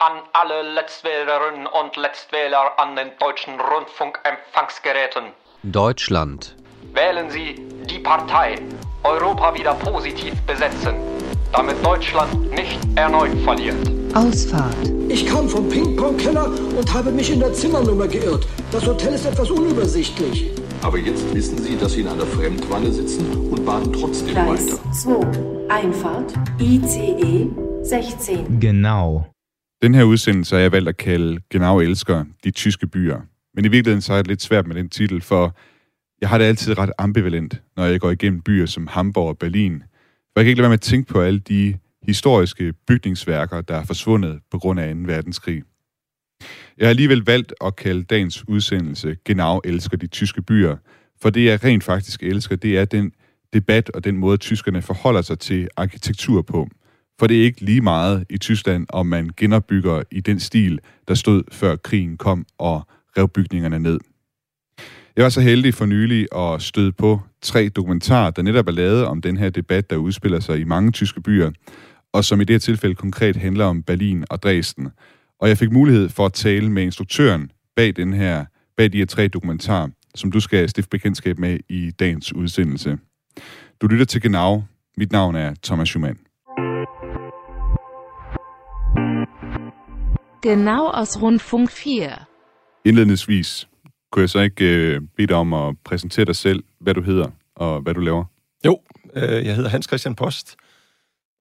An alle Letztwählerinnen und Letztwähler an den deutschen Rundfunkempfangsgeräten. Deutschland. Wählen Sie die Partei Europa wieder positiv besetzen, damit Deutschland nicht erneut verliert. Ausfahrt. Ich kam vom Ping-Pong-Keller und habe mich in der Zimmernummer geirrt. Das Hotel ist etwas unübersichtlich. Aber jetzt wissen Sie, dass Sie in einer Fremdwanne sitzen und baden trotzdem Gleis weiter. 2. Einfahrt. ICE 16. Genau. Den her udsendelse har jeg valgt at kalde Genau elsker de tyske byer. Men i virkeligheden så er det lidt svært med den titel, for jeg har det altid ret ambivalent, når jeg går igennem byer som Hamburg og Berlin. For jeg kan ikke lade være med at tænke på alle de historiske bygningsværker, der er forsvundet på grund af 2. verdenskrig. Jeg har alligevel valgt at kalde dagens udsendelse Genau elsker de tyske byer, for det jeg rent faktisk elsker, det er den debat og den måde, tyskerne forholder sig til arkitektur på. For det er ikke lige meget i Tyskland, om man genopbygger i den stil, der stod før krigen kom og rev bygningerne ned. Jeg var så heldig for nylig at støde på tre dokumentarer, der netop er lavet om den her debat, der udspiller sig i mange tyske byer, og som i det her tilfælde konkret handler om Berlin og Dresden. Og jeg fik mulighed for at tale med instruktøren bag, den her, bag de her tre dokumentarer, som du skal stifte bekendtskab med i dagens udsendelse. Du lytter til Genau. Mit navn er Thomas Schumann. Genau aus Rundfunk 4. Indledningsvis kunne jeg så ikke øh, bede dig om at præsentere dig selv, hvad du hedder og hvad du laver. Jo, øh, jeg hedder Hans Christian Post,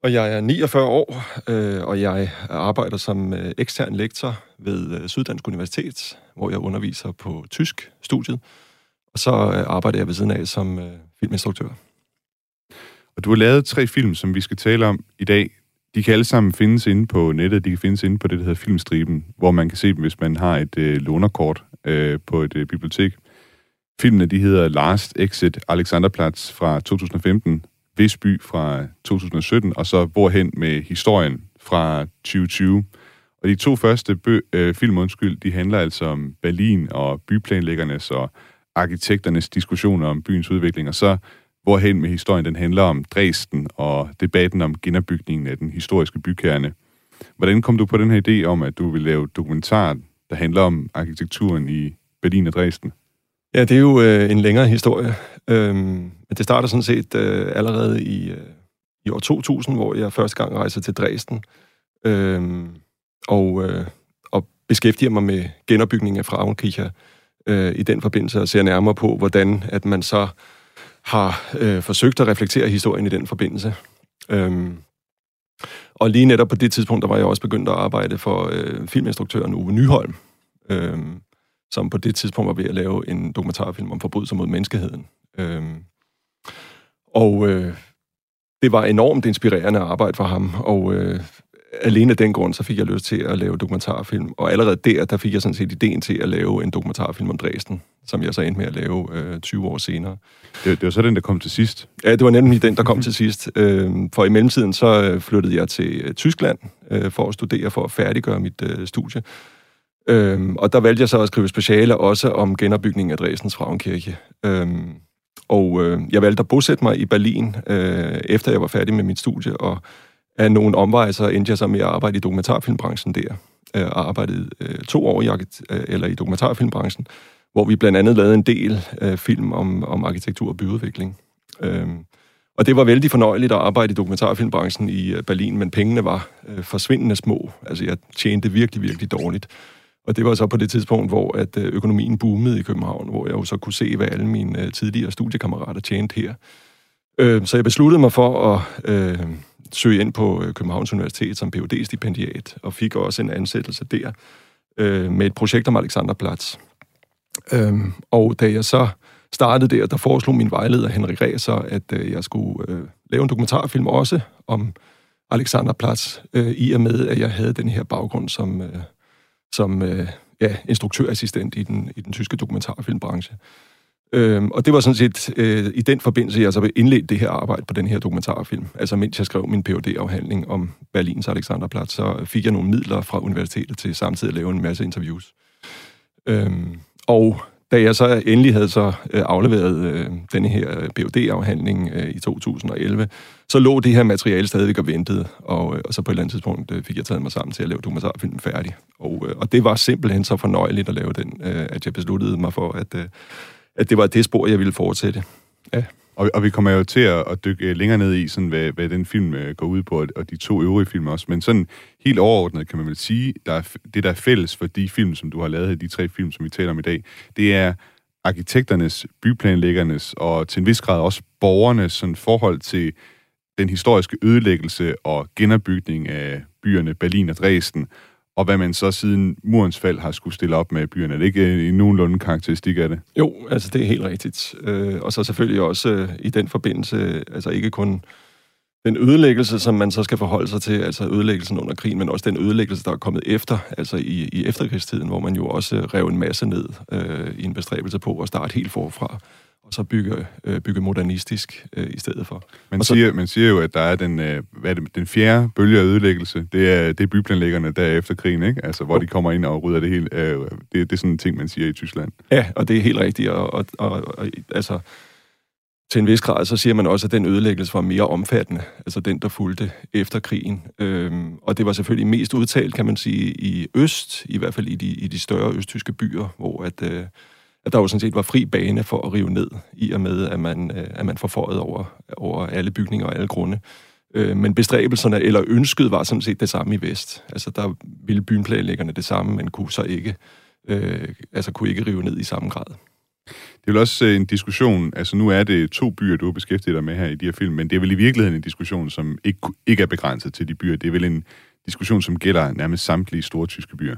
og jeg er 49 år, øh, og jeg arbejder som øh, ekstern lektor ved øh, Syddansk Universitet, hvor jeg underviser på tysk studiet, og så øh, arbejder jeg ved siden af som øh, filminstruktør. Og du har lavet tre film, som vi skal tale om i dag. De kan alle sammen findes inde på nettet. De kan findes inde på det, der hedder Filmstriben, hvor man kan se dem, hvis man har et øh, lånerkort øh, på et øh, bibliotek. Filmene de hedder Last Exit Alexanderplatz fra 2015, Visby fra 2017, og så Hvorhen med historien fra 2020. Og de to første bø, øh, film, undskyld, de handler altså om Berlin og byplanlæggernes og arkitekternes diskussioner om byens udvikling, og så Hvorhen med historien, den handler om Dresden og debatten om genopbygningen af den historiske bykerne. Hvordan kom du på den her idé om, at du vil lave dokumentar, der handler om arkitekturen i Berlin og Dresden? Ja, det er jo øh, en længere historie. Øhm, men det starter sådan set øh, allerede i, øh, i år 2000, hvor jeg første gang rejser til Dresden øhm, og, øh, og beskæftiger mig med genopbygningen af Frauenkirche øh, i den forbindelse og ser nærmere på, hvordan at man så har øh, forsøgt at reflektere historien i den forbindelse. Øhm, og lige netop på det tidspunkt, der var jeg også begyndt at arbejde for øh, filminstruktøren Uwe Nyholm, øh, som på det tidspunkt var ved at lave en dokumentarfilm om forbrydelser mod menneskeheden. Øh, og øh, det var enormt inspirerende arbejde for ham, og øh, alene af den grund, så fik jeg lyst til at lave dokumentarfilm. Og allerede der, der fik jeg sådan set ideen til at lave en dokumentarfilm om Dresden, som jeg så endte med at lave øh, 20 år senere. Det, det var så den, der kom til sidst. Ja, det var nemlig den, der kom til sidst. Øh, for i mellemtiden, så øh, flyttede jeg til øh, Tyskland øh, for at studere, for at færdiggøre mit øh, studie. Øh, og der valgte jeg så at skrive speciale også om genopbygningen af Dresdens Frauenkirche. Øh, og øh, jeg valgte at bosætte mig i Berlin, øh, efter jeg var færdig med mit studie, og af nogle omveje, så endte jeg så med at arbejde i dokumentarfilmbranchen der. Øh, og arbejdede øh, to år i, øh, eller i dokumentarfilmbranchen, hvor vi blandt andet lavede en del øh, film om, om arkitektur og byudvikling. Øh, og det var vældig fornøjeligt at arbejde i dokumentarfilmbranchen i øh, Berlin, men pengene var øh, forsvindende små. Altså jeg tjente virkelig, virkelig dårligt. Og det var så på det tidspunkt, hvor at øh, økonomien boomede i København, hvor jeg jo så kunne se, hvad alle mine øh, tidligere studiekammerater tjente her. Øh, så jeg besluttede mig for at øh, søge ind på øh, Københavns Universitet som phd stipendiat og fik også en ansættelse der øh, med et projekt om Alexanderplatz. Øhm, og da jeg så startede der, der foreslog min vejleder Henrik Ræser, at øh, jeg skulle øh, lave en dokumentarfilm også om Alexanderplatz, øh, i og med, at jeg havde den her baggrund som, øh, som øh, ja, instruktørassistent i den, i den tyske dokumentarfilmbranche. Øhm, og det var sådan set øh, i den forbindelse, jeg så indledte det her arbejde på den her dokumentarfilm. Altså mens jeg skrev min phd afhandling om Berlins Alexanderplatz, så fik jeg nogle midler fra universitetet til samtidig at lave en masse interviews. Øhm, og da jeg så endelig havde så øh, afleveret øh, denne her øh, phd afhandling øh, i 2011, så lå det her materiale stadigvæk og ventede, og, øh, og så på et eller andet tidspunkt øh, fik jeg taget mig sammen til at lave dokumentarfilmen færdig. Og, øh, og det var simpelthen så fornøjeligt at lave den, øh, at jeg besluttede mig for, at, øh, at det var det spor, jeg ville fortsætte. Ja. Og, og vi kommer jo til at, at dykke øh, længere ned i, sådan, hvad, hvad den film øh, går ud på, og de to øvrige film også. Men sådan helt overordnet kan man vel sige, der er, det der er fælles for de film, som du har lavet, de tre film, som vi taler om i dag, det er arkitekternes, byplanlæggernes og til en vis grad også borgernes sådan, forhold til den historiske ødelæggelse og genopbygning af byerne Berlin og Dresden, og hvad man så siden murens fald har skulle stille op med byerne. Er det ikke en nogenlunde karakteristik af det? Jo, altså det er helt rigtigt. Øh, og så selvfølgelig også øh, i den forbindelse, altså ikke kun den ødelæggelse, som man så skal forholde sig til, altså ødelæggelsen under krigen, men også den ødelæggelse, der er kommet efter, altså i, i efterkrigstiden, hvor man jo også øh, rev en masse ned øh, i en bestræbelse på at starte helt forfra og så bygge, øh, bygge modernistisk øh, i stedet for. Man, så, siger, man siger jo, at der er den, øh, hvad er det, den fjerde bølge af ødelæggelse. Det er, det er byplanlæggerne der efter krigen, ikke? Altså, hvor de kommer ind og rydder det hele. Øh, det, det er sådan en ting, man siger i Tyskland. Ja, og det er helt rigtigt. Og, og, og, og altså, til en vis grad, så siger man også, at den ødelæggelse var mere omfattende, altså den, der fulgte efter krigen. Øhm, og det var selvfølgelig mest udtalt, kan man sige, i øst, i hvert fald i de, i de større østtyske byer, hvor at, øh, at der jo sådan set var fri bane for at rive ned, i og med, at man, øh, at man forføjede over, over alle bygninger og alle grunde. Øh, men bestræbelserne eller ønsket var sådan set det samme i vest. Altså der ville bynplanlæggerne det samme, men kunne så ikke, øh, altså kunne ikke rive ned i samme grad. Det er vel også øh, en diskussion, altså nu er det to byer, du har beskæftiget dig med her i de her film, men det er vel i virkeligheden en diskussion, som ikke, ikke er begrænset til de byer. Det er vel en diskussion, som gælder nærmest samtlige store tyske byer.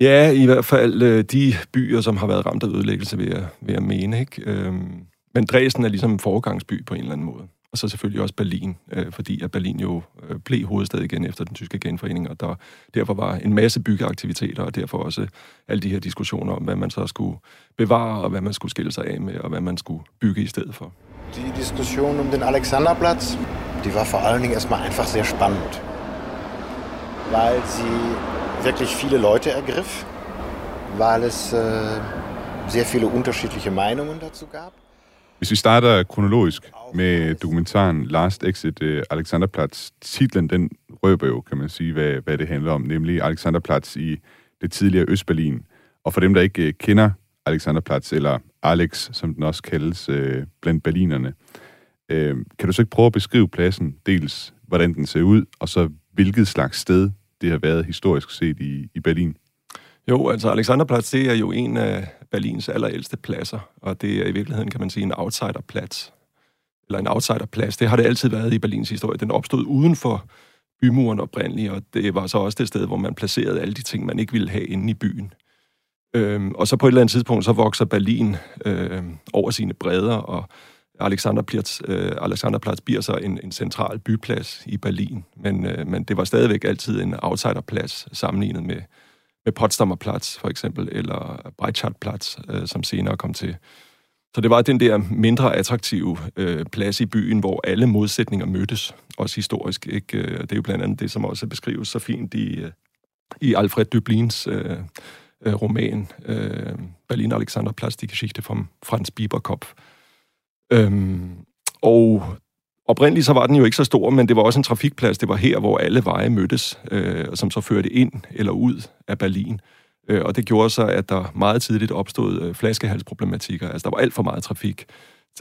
Ja, i hvert fald øh, de byer, som har været ramt af ødelæggelse, vil jeg, vil jeg mene. Ikke? Øhm, men Dresden er ligesom en foregangsby på en eller anden måde. Og så selvfølgelig også Berlin, øh, fordi at Berlin jo øh, blev hovedstad igen efter den tyske genforening, og der derfor var en masse byggeaktiviteter, og derfor også alle de her diskussioner om, hvad man så skulle bevare, og hvad man skulle skille sig af med, og hvad man skulle bygge i stedet for. Die Diskussion um den Alexanderplatz, die war vor allen Dingen erstmal einfach sehr spannend, weil sie wirklich viele Leute ergriff, weil es äh, sehr viele unterschiedliche Meinungen dazu gab. Hvis vi starter kronologisk med dokumentaren Last Exit øh, Alexanderplatz, titlen den røber jo, kan man sige, hvad, hvad det handler om, nemlig Alexanderplatz i det tidligere Østberlin. Og for dem, der ikke øh, kender Alexanderplatz, eller Alex, som den også kaldes øh, blandt berlinerne, øh, kan du så ikke prøve at beskrive pladsen, dels hvordan den ser ud, og så hvilket slags sted det har været historisk set i, i Berlin? Jo, altså Alexanderplatz, det er jo en af Berlins allerældste pladser, og det er i virkeligheden, kan man sige, en outsiderplads. Eller en outsiderplads. Det har det altid været i Berlins historie. Den opstod uden for bymuren oprindeligt, og det var så også det sted, hvor man placerede alle de ting, man ikke ville have inde i byen. Øhm, og så på et eller andet tidspunkt, så vokser Berlin øhm, over sine bredder, og Alexanderplatz, øh, Alexanderplatz bliver så en, en central byplads i Berlin, men, øh, men det var stadigvæk altid en outsiderplads sammenlignet med, med Potsdamer Platz for eksempel, eller Breitscheidplatz, øh, som senere kom til. Så det var den der mindre attraktive øh, plads i byen, hvor alle modsætninger mødtes, også historisk. Ikke? Øh, det er jo blandt andet det, som også beskrives så fint i, øh, i Alfred Dublins øh, øh roman øh, Berlin Alexanderplatz, die Geschichte vom Franz Bieberkopf, Øhm, og oprindeligt så var den jo ikke så stor, men det var også en trafikplads. Det var her, hvor alle veje mødtes, øh, som så førte ind eller ud af Berlin. Øh, og det gjorde så, at der meget tidligt opstod øh, flaskehalsproblematikker. Altså, der var alt for meget trafik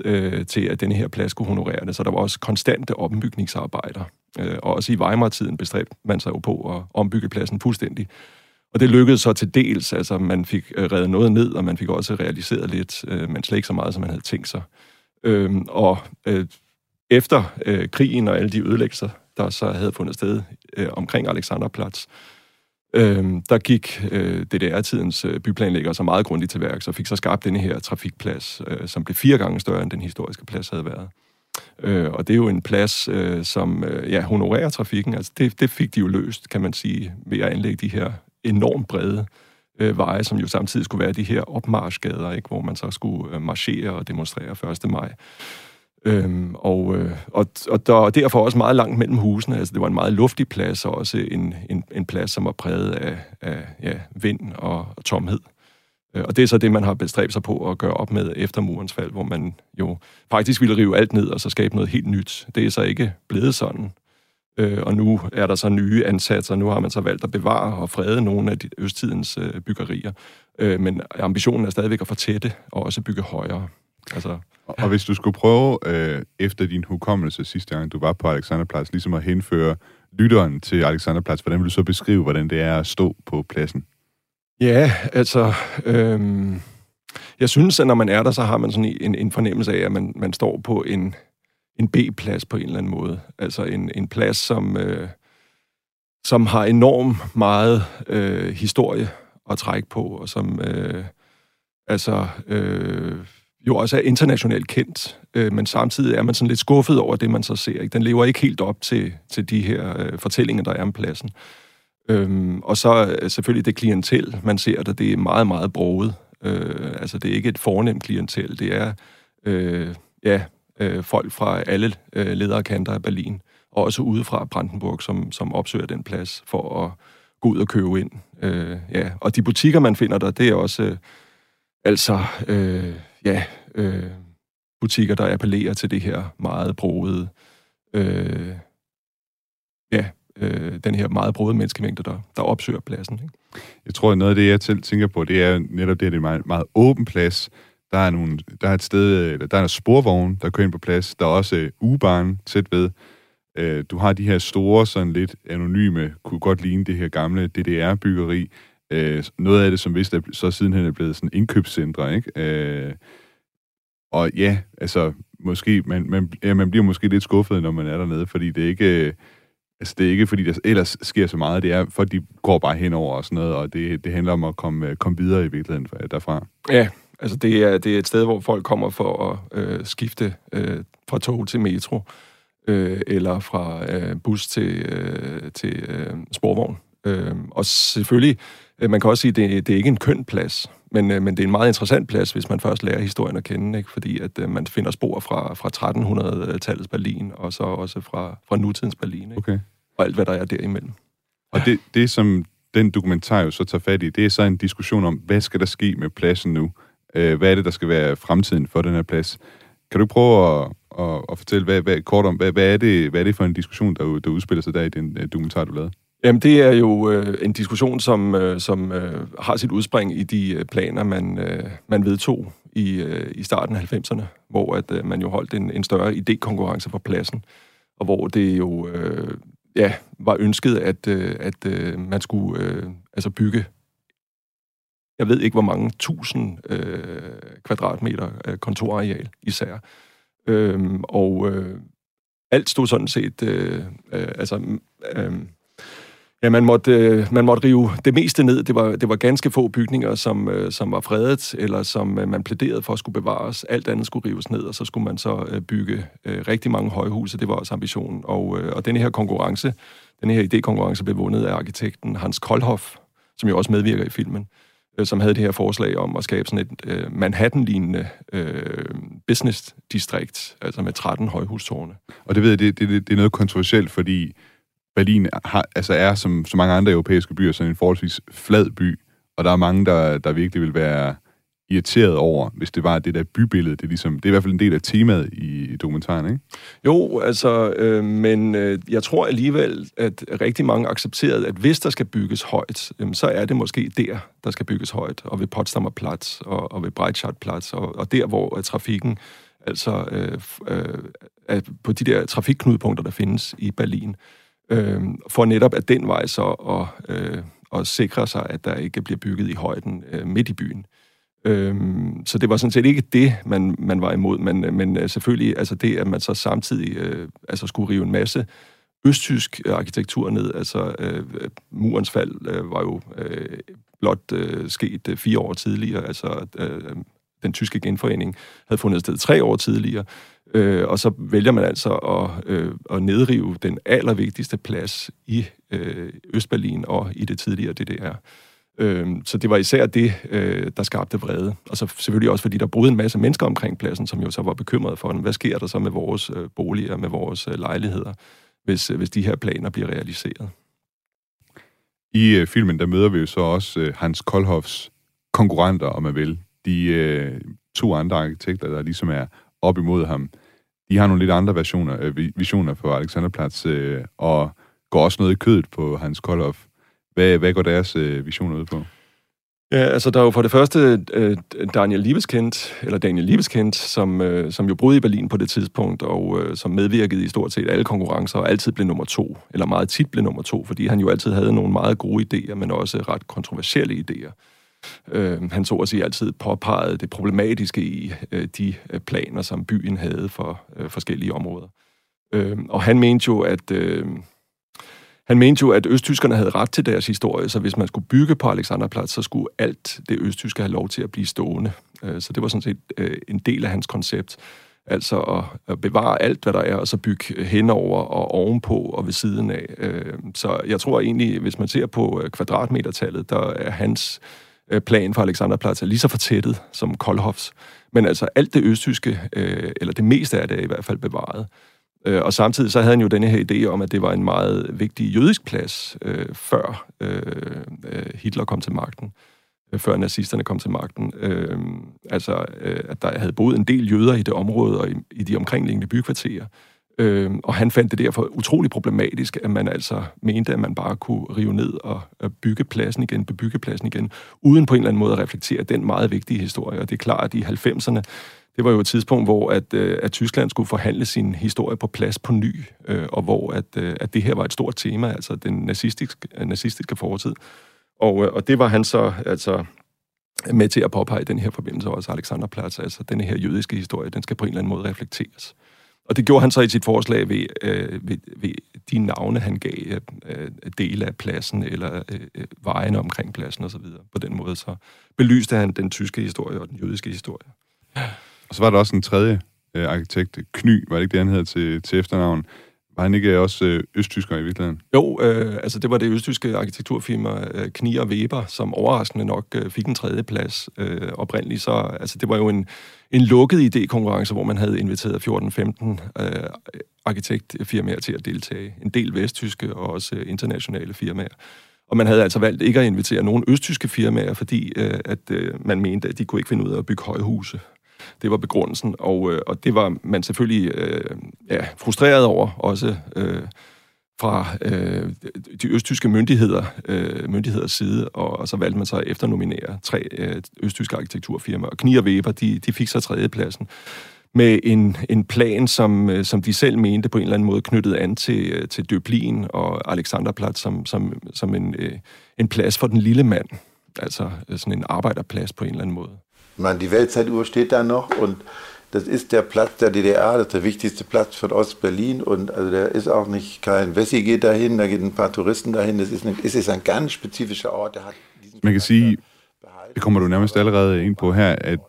øh, til, at denne her plads kunne honorere det. Så der var også konstante ombygningsarbejder. Øh, og også i Weimar-tiden bestræbte man sig jo på at ombygge pladsen fuldstændig. Og det lykkedes så til dels. Altså, man fik øh, reddet noget ned, og man fik også realiseret lidt, øh, men slet ikke så meget, som man havde tænkt sig. Øhm, og øh, efter øh, krigen og alle de ødelæggelser, der så havde fundet sted øh, omkring Alexanderplatz, øh, der gik øh, DDR-tidens øh, byplanlægger så meget grundigt til værk, så fik så skabt denne her trafikplads, øh, som blev fire gange større, end den historiske plads havde været. Øh, og det er jo en plads, øh, som øh, ja, honorerer trafikken. Altså det, det fik de jo løst, kan man sige, ved at anlægge de her enormt brede øh, veje, som jo samtidig skulle være de her opmarschgader, ikke? hvor man så skulle øh, marchere og demonstrere 1. maj. Øhm, og, øh, og, og der var derfor også meget langt mellem husene. Altså, det var en meget luftig plads, og også en, en, en plads, som var præget af, af ja, vind og, og tomhed. Øh, og det er så det, man har bestræbt sig på at gøre op med efter murens fald, hvor man jo faktisk ville rive alt ned og så skabe noget helt nyt. Det er så ikke blevet sådan. Øh, og nu er der så nye ansatser. Nu har man så valgt at bevare og frede nogle af de østtidens øh, byggerier. Øh, men ambitionen er stadigvæk at fortætte og også bygge højere. Altså, og hvis du skulle prøve, øh, efter din hukommelse sidste gang, du var på Alexanderplads, ligesom at henføre lytteren til Alexanderplads, hvordan vil du så beskrive, hvordan det er at stå på pladsen? Ja, altså... Øhm, jeg synes, at når man er der, så har man sådan en, en fornemmelse af, at man, man står på en, en B-plads på en eller anden måde. Altså en, en plads, som, øh, som har enormt meget øh, historie at trække på, og som øh, altså, øh, jo også er internationalt kendt, øh, men samtidig er man sådan lidt skuffet over det, man så ser. Ikke? Den lever ikke helt op til, til de her øh, fortællinger, der er om pladsen. Øhm, og så øh, selvfølgelig det klientel, man ser der, det er meget, meget broget. Øh, altså, det er ikke et fornemt klientel. Det er, øh, ja, øh, folk fra alle øh, lederkanter af Berlin, og også udefra Brandenburg, som, som opsøger den plads for at gå ud og købe ind. Øh, ja. Og de butikker, man finder der, det er også øh, altså, øh, ja, øh, butikker, der appellerer til det her meget broede, øh, ja, øh, den her meget brode menneskemængde, der, der opsøger pladsen. Ikke? Jeg tror, at noget af det, jeg selv tænker på, det er netop det, at det er en meget, meget åben plads. Der er, nogle, der er et sted, der er en sporvogn, der kører ind på plads. Der er også øh, U-banen tæt ved. Øh, du har de her store, sådan lidt anonyme, kunne godt ligne det her gamle DDR-byggeri. Øh, noget af det, som vist er så sidenhen er blevet sådan indkøbscentre, ikke? Øh, og ja, altså, måske, man, man, ja, man bliver måske lidt skuffet, når man er dernede, fordi det er ikke øh, Altså, det er ikke, fordi der ellers sker så meget. Det er, for de går bare henover og sådan noget, og det, det handler om at komme, øh, komme videre i virkeligheden derfra. Ja, altså det er, det er et sted, hvor folk kommer for at øh, skifte øh, fra tog til metro, øh, eller fra øh, bus til, øh, til øh, sporvogn. Øh, og selvfølgelig, øh, man kan også sige, at det, det er ikke en køn plads, men, øh, men det er en meget interessant plads, hvis man først lærer historien at kende, ikke? fordi at øh, man finder spor fra, fra 1300-tallets Berlin, og så også fra, fra nutidens Berlin. Ikke? Okay. Og alt, hvad der er derimellem. Og det, det, som den dokumentar jo så tager fat i, det er så en diskussion om, hvad skal der ske med pladsen nu? Øh, hvad er det, der skal være fremtiden for den her plads? Kan du prøve at, at, at fortælle hvad, hvad, kort om, hvad, hvad, er det, hvad er det for en diskussion, der, der udspiller sig der i den uh, dokumentar, du lavede? Jamen, det er jo øh, en diskussion, som, øh, som øh, har sit udspring i de øh, planer, man, øh, man vedtog i, øh, i starten af 90'erne, hvor at, øh, man jo holdt en, en større idékonkurrence på pladsen, og hvor det jo øh, ja, var ønsket, at, øh, at øh, man skulle øh, altså bygge, jeg ved ikke hvor mange tusind øh, kvadratmeter øh, kontorareal især. Øhm, og øh, alt stod sådan set, øh, øh, altså... Øh, Ja, man måtte, øh, man måtte rive det meste ned. Det var, det var ganske få bygninger, som, øh, som var fredet, eller som øh, man plæderede for at skulle bevares. Alt andet skulle rives ned, og så skulle man så øh, bygge øh, rigtig mange højhuse. Det var også ambitionen. Og, øh, og denne her konkurrence, den her idékonkurrence blev vundet af arkitekten Hans Kolhoff, som jo også medvirker i filmen, øh, som havde det her forslag om at skabe sådan et øh, Manhattan-lignende øh, business-distrikt, altså med 13 højhustårne. Og det ved jeg, det, det, det er noget kontroversielt, fordi Berlin har, altså er, som så mange andre europæiske byer, sådan en forholdsvis flad by, og der er mange, der, der virkelig vil være irriteret over, hvis det var det der bybillede. Det er, ligesom, det er i hvert fald en del af temaet i dokumentaren, ikke? Jo, altså, øh, men øh, jeg tror alligevel, at rigtig mange accepterede, at hvis der skal bygges højt, øh, så er det måske der, der skal bygges højt, og ved Potsdamer Platz, og, og ved Breitscheidplatz, og, og der, hvor uh, trafikken, altså øh, øh, på de der trafikknudepunkter, der findes i Berlin, øh, for netop at den vej så at, øh, at sikre sig, at der ikke bliver bygget i højden øh, midt i byen. Øhm, så det var sådan set ikke det, man, man var imod, men, men øh, selvfølgelig altså det, at man så samtidig øh, altså skulle rive en masse østtysk arkitektur ned. Altså, øh, murens fald øh, var jo øh, blot øh, sket øh, fire år tidligere. Altså, øh, den tyske genforening havde fundet sted tre år tidligere. Øh, og så vælger man altså at, øh, at nedrive den allervigtigste plads i øh, Østberlin og i det tidligere DDR. Øh, så det var især det, øh, der skabte vrede. Og så selvfølgelig også, fordi der boede en masse mennesker omkring pladsen, som jo så var bekymrede for, hvad sker der så med vores øh, boliger, med vores øh, lejligheder, hvis, øh, hvis de her planer bliver realiseret. I øh, filmen, der møder vi jo så også øh, Hans Kolhoffs konkurrenter, om man vil. De øh, to andre arkitekter, der ligesom er op imod ham, de har nogle lidt andre versioner, øh, visioner på Alexanderplatz, øh, og går også noget i kødet på Hans Kolhoff. Hvad, hvad går deres øh, visioner ud på? Ja, altså der er jo for det første øh, Daniel Liebeskind, eller Daniel Liebeskind, som, øh, som jo boede i Berlin på det tidspunkt, og øh, som medvirkede i stort set alle konkurrencer, og altid blev nummer to, eller meget tit blev nummer to, fordi han jo altid havde nogle meget gode idéer, men også ret kontroversielle idéer. Øh, han så at sige altid påpegede det problematiske i øh, de øh, planer, som byen havde for øh, forskellige områder. Øh, og han mente jo, at... Øh, han mente jo, at østtyskerne havde ret til deres historie, så hvis man skulle bygge på Alexanderplatz, så skulle alt det østtyske have lov til at blive stående. Øh, så det var sådan set øh, en del af hans koncept. Altså at bevare alt, hvad der er, og så bygge henover og ovenpå og ved siden af. Øh, så jeg tror egentlig, hvis man ser på kvadratmetertallet, der er hans plan for Alexanderplatz er lige så fortættet som Kolhofs. Men altså alt det østtyske, eller det meste af det er i hvert fald bevaret. Øh, og samtidig så havde han jo denne her idé om, at det var en meget vigtig jødisk plads, øh, før øh, øh, Hitler kom til magten, øh, før nazisterne kom til magten. Øh, altså, øh, at der havde boet en del jøder i det område og i, i de omkringliggende bykvarterer. Øh, og han fandt det derfor utrolig problematisk, at man altså mente, at man bare kunne rive ned og, og bygge pladsen igen, bebygge pladsen igen, uden på en eller anden måde at reflektere den meget vigtige historie. Og det er klart, at i 90'erne, det var jo et tidspunkt, hvor at, øh, at Tyskland skulle forhandle sin historie på plads på ny, øh, og hvor at, øh, at det her var et stort tema, altså den nazistiske, nazistiske fortid. Og, og det var han så altså med til at påpege den her forbindelse også Alexanderplatz, altså den her jødiske historie, den skal på en eller anden måde reflekteres. Og det gjorde han så i sit forslag ved, øh, ved, ved de navne, han gav øh, dele af pladsen, eller øh, vejene omkring pladsen osv. På den måde så belyste han den tyske historie og den jødiske historie. Og så var der også en tredje øh, arkitekt, Kny, var det ikke det, han hedder til, til efternavn? Var han ikke øh, også øh, østtysker i virkeligheden? Jo, øh, altså det var det østtyske arkitekturfirma øh, Knier Weber, som overraskende nok øh, fik en tredje plads øh, oprindeligt. Så altså, det var jo en, en lukket idékonkurrence, hvor man havde inviteret 14-15 øh, arkitektfirmaer til at deltage. En del vesttyske og også øh, internationale firmaer. Og man havde altså valgt ikke at invitere nogen østtyske firmaer, fordi øh, at øh, man mente, at de kunne ikke finde ud af at bygge højhuse. Det var begrundelsen, og, øh, og det var man selvfølgelig øh, ja, frustreret over, også øh, fra øh, de østtyske myndigheder, øh, myndigheders side, og, og så valgte man så at efternominere tre øh, østtyske arkitekturfirmaer. Og Knier Weber, de, de fik så tredjepladsen med en, en plan, som, øh, som de selv mente på en eller anden måde knyttede an til, øh, til Døblin og Alexanderplatz som, som, som en, øh, en plads for den lille mand. Altså sådan en arbejderplads på en eller anden måde. Man, die Weltzeituhr steht da noch und das ist der Platz der DDR, das ist der wichtigste Platz von Ostberlin und also der ist auch nicht kein Wessi geht dahin, da gehen ein paar Touristen dahin, das ist, eine, es ist ein ganz spezifischer Ort, der hat Man kan sige, det kommer du nærmest allerede ind på her, at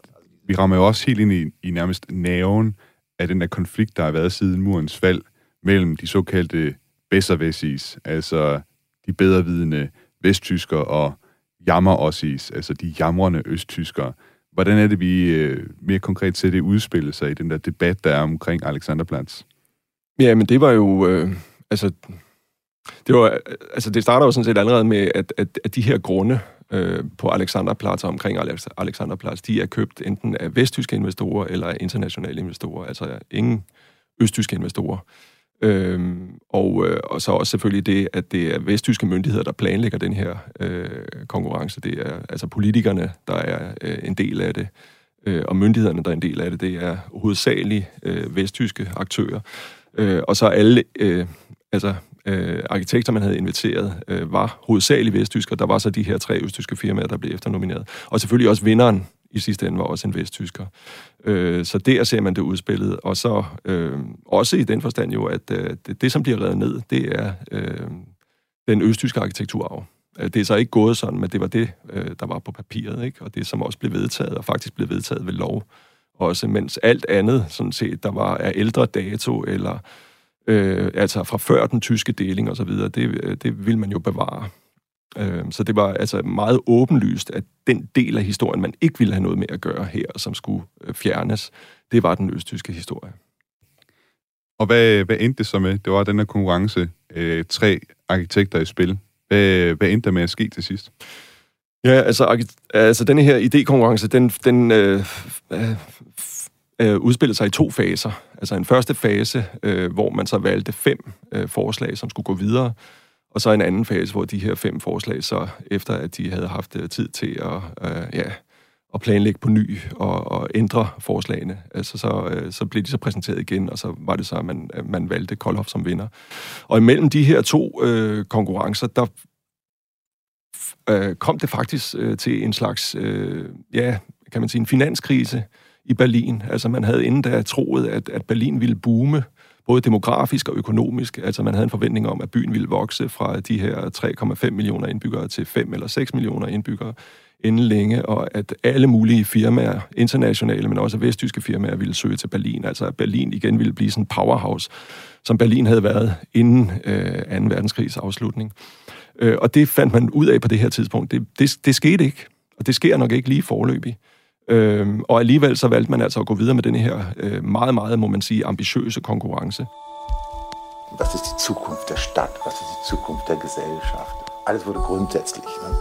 vi rammer jo også helt ind i, i nærmest naven af den der konflikt, der har været siden murens fald mellem de såkaldte Besserwessis, altså de bedrevidende vesttyskere og jammer altså de jamrende østtyskere. Hvordan er det, vi øh, mere konkret ser det udspille sig i den der debat, der er omkring Alexanderplatz? Ja, men det var jo... Øh, altså, det, var, altså, det starter jo sådan set allerede med, at, at, at de her grunde øh, på Alexanderplatz og omkring Alexanderplatz, de er købt enten af vesttyske investorer eller internationale investorer, altså ingen østtyske investorer. Øhm, og, øh, og så også selvfølgelig det, at det er vesttyske myndigheder, der planlægger den her øh, konkurrence. Det er altså politikerne, der er øh, en del af det, øh, og myndighederne, der er en del af det. Det er hovedsageligt øh, vesttyske aktører. Øh, og så alle øh, altså, øh, arkitekter, man havde inviteret, øh, var hovedsageligt vesttysker. Der var så de her tre østtyske firmaer, der blev efternomineret. Og selvfølgelig også vinderen i sidste ende var også en vesttysker. Øh, så der ser man det udspillet, og så øh, også i den forstand jo, at øh, det, det, som bliver reddet ned, det er øh, den østtyske arkitekturarv. Øh, det er så ikke gået sådan, men det var det, øh, der var på papiret, ikke? og det, som også blev vedtaget, og faktisk blev vedtaget ved lov også, mens alt andet, sådan set, der var af ældre dato, eller øh, altså fra før den tyske deling osv., det, øh, det vil man jo bevare. Øh, så det var altså meget åbenlyst, at den del af historien, man ikke ville have noget med at gøre her, som skulle øh, fjernes, det var den østtyske historie. Og hvad, hvad endte det så med? Det var den her konkurrence, øh, tre arkitekter i spil. Hvad, hvad endte der med at ske til sidst? Ja, altså, altså denne her idékonkurrence, den, den øh, øh, udspillede sig i to faser. Altså en første fase, øh, hvor man så valgte fem øh, forslag, som skulle gå videre, og så en anden fase, hvor de her fem forslag så, efter at de havde haft øh, tid til at, øh, ja, at planlægge på ny og, og ændre forslagene, altså så, øh, så blev de så præsenteret igen, og så var det så, at man, man valgte Koldhoff som vinder. Og imellem de her to øh, konkurrencer, der øh, kom det faktisk øh, til en slags, øh, ja, kan man sige, en finanskrise i Berlin. Altså man havde inden da troet, at, at Berlin ville boome, både demografisk og økonomisk. Altså man havde en forventning om, at byen ville vokse fra de her 3,5 millioner indbyggere til 5 eller 6 millioner indbyggere inden længe, og at alle mulige firmaer, internationale, men også vesttyske firmaer, ville søge til Berlin. Altså at Berlin igen ville blive sådan en powerhouse, som Berlin havde været inden øh, 2. verdenskrigs afslutning. Øh, og det fandt man ud af på det her tidspunkt. Det, det, det skete ikke, og det sker nok ikke lige forløbig. Øh, og alligevel så valgte man altså at gå videre med den her øh, meget, meget, må man sige, ambitiøse konkurrence. Was ist die Zukunft der Stadt? Was ist die Zukunft der Gesellschaft? Alles wurde grundsätzlich. Ne?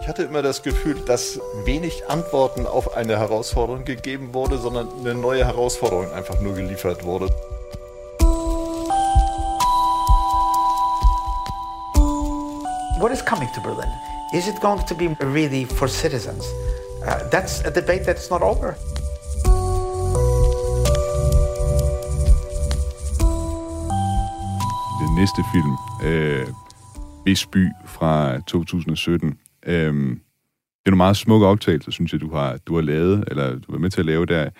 Ich hatte immer das Gefühl, dass wenig Antworten auf eine Herausforderung gegeben wurde, sondern eine neue Herausforderung einfach nur geliefert wurde. What is coming to Berlin? Is it going to be really for citizens? Uh, that's a debate that's not over. Den næste film, øh, Bisby fra 2017, øh, det er nogle meget smukke optagelser, synes jeg, du har, du har lavet, eller du var med til at lave der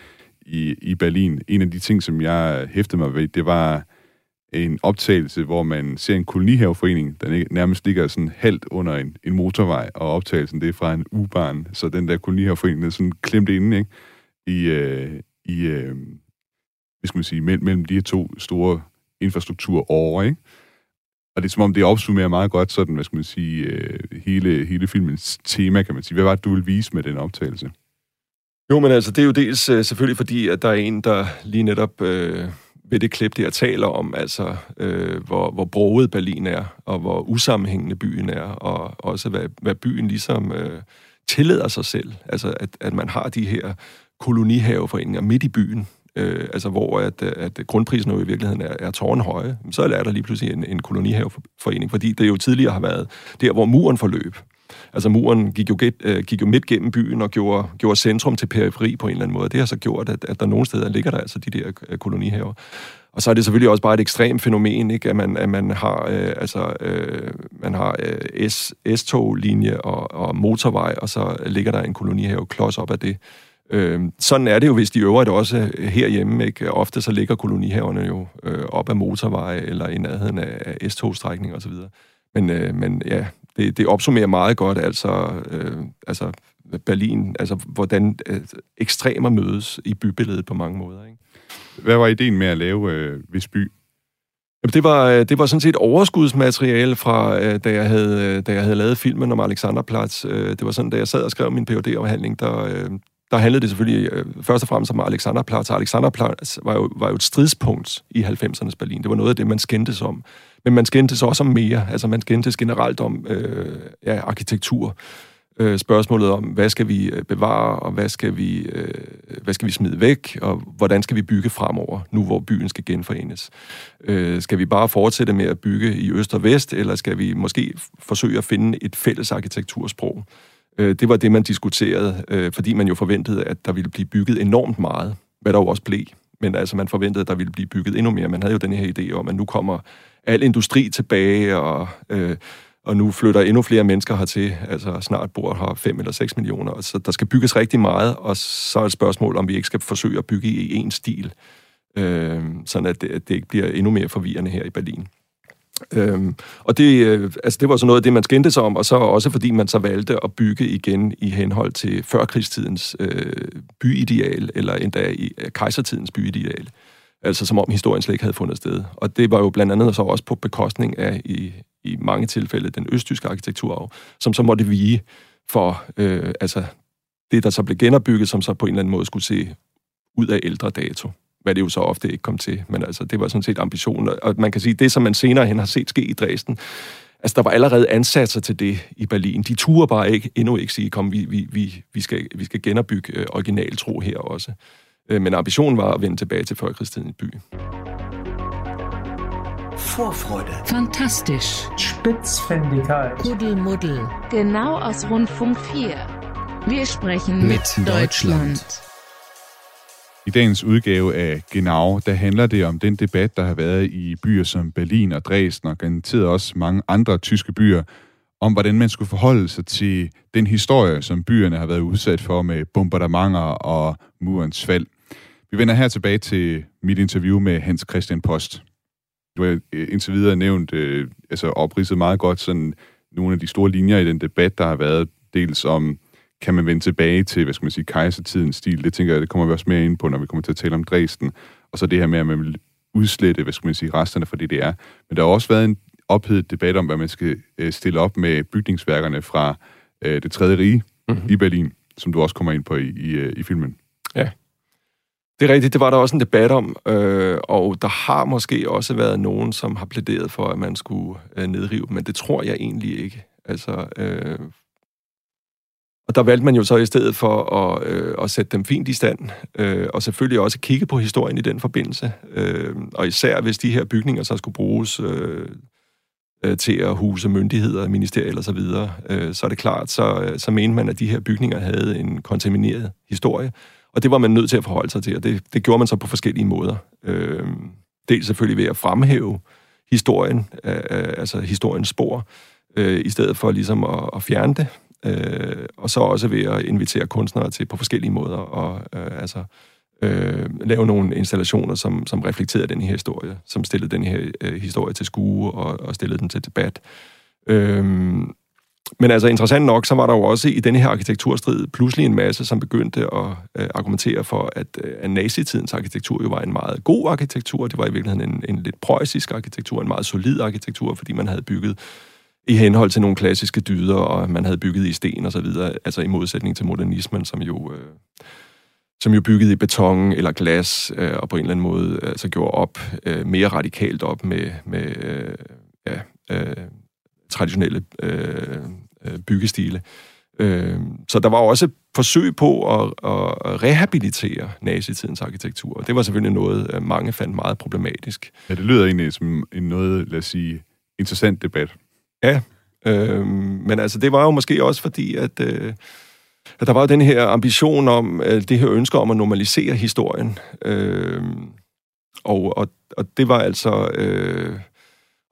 i, i Berlin. En af de ting, som jeg hæftede mig ved, det var en optagelse, hvor man ser en kolonihaveforening, der nærmest ligger sådan halvt under en, en motorvej, og optagelsen det er fra en ubarn, så den der kolonihaveforening er sådan klemt inde, ikke? I, øh, i øh, hvad skal man sige, mellem, mellem de her to store infrastrukturårer, ikke? Og det er som om, det opsummerer meget godt sådan, hvad skal man sige, øh, hele, hele filmens tema, kan man sige. Hvad var det, du ville vise med den optagelse? Jo, men altså, det er jo dels øh, selvfølgelig fordi, at der er en, der lige netop øh, ved det klip, der taler om, altså, øh, hvor, hvor broget Berlin er, og hvor usammenhængende byen er, og også hvad, hvad byen ligesom øh, tillader sig selv. Altså, at, at man har de her kolonihaveforeninger midt i byen, øh, altså hvor at, at grundprisen jo i virkeligheden er, er tårnhøje, så er der lige pludselig en, en kolonihaveforening, fordi det jo tidligere har været der, hvor muren forløb. Altså muren gik jo, get, øh, gik jo midt gennem byen og gjorde, gjorde centrum til periferi på en eller anden måde. Det har så gjort, at, at der nogle steder ligger der altså de der øh, kolonihaver. Og så er det selvfølgelig også bare et ekstremt fænomen, ikke? At, man, at man har, øh, altså, øh, man har øh, S, S-toglinje og, og motorvej, og så ligger der en kolonihave klods op af det. Øh, sådan er det jo, hvis de øvrigt også herhjemme. Ikke? Ofte så ligger kolonihaverne jo øh, op af motorveje eller i nærheden af, af S-togstrækning osv. Men, øh, men ja, det, det opsummerer meget godt, altså, øh, altså Berlin, altså hvordan øh, ekstremer mødes i bybilledet på mange måder. Ikke? Hvad var ideen med at lave øh, Visby? Jamen, det var, øh, det var sådan set overskudsmateriale fra, øh, da jeg havde, øh, da jeg havde lavet filmen om Alexanderplatz. Det var sådan, da jeg sad og skrev min phd afhandling der, der handlede det selvfølgelig først og fremmest om Alexanderplatz. Alexanderplatz var jo, var jo et stridspunkt i 90'ernes Berlin. Det var noget af det, man skændtes om. Men man skændtes også om mere. Altså man skændtes generelt om øh, ja, arkitektur. Øh, spørgsmålet om, hvad skal vi øh, bevare, og hvad skal vi, øh, hvad skal vi smide væk, og hvordan skal vi bygge fremover, nu hvor byen skal genforenes. Øh, skal vi bare fortsætte med at bygge i øst og vest, eller skal vi måske forsøge at finde et fælles arkitektursprog? Øh, det var det, man diskuterede, øh, fordi man jo forventede, at der ville blive bygget enormt meget, hvad der jo også blev. Men altså, man forventede, at der ville blive bygget endnu mere. Man havde jo den her idé om, at nu kommer al industri tilbage, og, øh, og nu flytter endnu flere mennesker hertil. Altså snart bor her 5 eller 6 millioner. Så der skal bygges rigtig meget, og så er et spørgsmål, om vi ikke skal forsøge at bygge i én stil, øh, sådan at det, at det ikke bliver endnu mere forvirrende her i Berlin. Øhm, og det, øh, altså det var så noget af det, man skændte sig om, og så også fordi man så valgte at bygge igen i henhold til førkrigstidens øh, byideal, eller endda i øh, kejsertidens byideal. Altså som om historien slet ikke havde fundet sted. Og det var jo blandt andet så også på bekostning af i, i mange tilfælde den østtyske arkitekturarv, som så måtte vige for øh, altså det, der så blev genopbygget, som så på en eller anden måde skulle se ud af ældre dato hvad det jo så ofte ikke kom til. Men altså, det var sådan set ambitionen. Og man kan sige, det som man senere hen har set ske i Dresden, altså der var allerede ansatser til det i Berlin. De turde bare ikke, endnu ikke sige, kom, vi, vi, vi, vi, skal, vi skal genopbygge øh, originaltro her også. Øh, men ambitionen var at vende tilbage til førkrigstiden i by. Vorfreude. Fantastisch. Spitzfindigkeit. Kuddelmuddel. Genau aus Rundfunk 4. Wir sprechen mit Deutschland. I dagens udgave af Genau, der handler det om den debat, der har været i byer som Berlin og Dresden, og garanteret også mange andre tyske byer, om hvordan man skulle forholde sig til den historie, som byerne har været udsat for med bombardementer og murens fald. Vi vender her tilbage til mit interview med Hans Christian Post. Du har øh, indtil videre nævnt, øh, altså opridset meget godt sådan nogle af de store linjer i den debat, der har været dels om kan man vende tilbage til, hvad skal man sige, kejsertidens stil. Det tænker jeg, det kommer vi også mere ind på, når vi kommer til at tale om Dresden. Og så det her med, at man vil udslette, hvad skal man sige, resterne fra DDR. Men der har også været en ophedet debat om, hvad man skal øh, stille op med bygningsværkerne fra øh, det tredje rige mm-hmm. i Berlin, som du også kommer ind på i, i, øh, i filmen. Ja. Det er rigtigt, det var der også en debat om, øh, og der har måske også været nogen, som har plæderet for, at man skulle øh, nedrive men det tror jeg egentlig ikke. Altså, øh, og der valgte man jo så i stedet for at, øh, at sætte dem fint i stand, øh, og selvfølgelig også kigge på historien i den forbindelse. Øh, og især hvis de her bygninger så skulle bruges øh, øh, til at huse myndigheder, ministerier og så videre, øh, så er det klart, så, øh, så mente man, at de her bygninger havde en kontamineret historie, og det var man nødt til at forholde sig til, og det, det gjorde man så på forskellige måder. Øh, dels selvfølgelig ved at fremhæve historien, øh, øh altså historiens spor, øh, i stedet for ligesom at, at fjerne det, Øh, og så også ved at invitere kunstnere til på forskellige måder og øh, altså, øh, lave nogle installationer, som, som reflekterede den her historie, som stillede den her øh, historie til skue og, og stillede den til debat. Øh, men altså interessant nok, så var der jo også i denne her arkitekturstrid pludselig en masse, som begyndte at øh, argumentere for, at, øh, at nazitidens arkitektur jo var en meget god arkitektur. Det var i virkeligheden en, en lidt preussisk arkitektur, en meget solid arkitektur, fordi man havde bygget i henhold til nogle klassiske dyder, og man havde bygget i sten og så videre, altså i modsætning til modernismen, som jo, øh, som jo byggede i beton eller glas, øh, og på en eller anden måde altså gjorde op, øh, mere radikalt op med, med øh, ja, øh, traditionelle øh, øh byggestile. Øh, så der var også forsøg på at, at rehabilitere nazitidens arkitektur, og det var selvfølgelig noget, øh, mange fandt meget problematisk. Ja, det lyder egentlig som en noget, lad os sige, interessant debat. Ja, øh, men altså det var jo måske også fordi, at, øh, at der var den her ambition om, øh, det her ønske om at normalisere historien. Øh, og, og, og det var altså... Øh,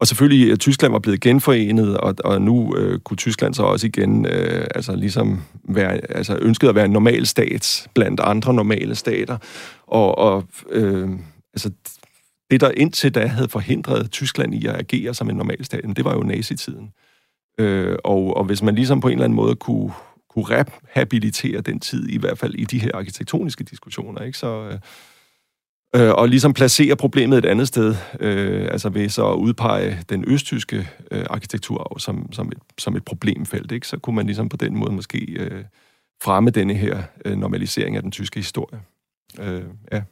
og selvfølgelig, at Tyskland var blevet genforenet, og, og nu øh, kunne Tyskland så også igen øh, altså ligesom være, altså ønskede at være en normal stat blandt andre normale stater. Og, og øh, altså, det, der indtil da havde forhindret Tyskland i at agere som en normal stat, det var jo nazitiden. Øh, og, og hvis man ligesom på en eller anden måde kunne, kunne rehabilitere den tid, i hvert fald i de her arkitektoniske diskussioner, ikke, så... Øh, øh, og ligesom placere problemet et andet sted, øh, altså ved så at udpege den østtyske øh, arkitektur som, som, et, som et problemfelt, ikke? så kunne man ligesom på den måde måske øh, fremme denne her øh, normalisering af den tyske historie. Øh, ja.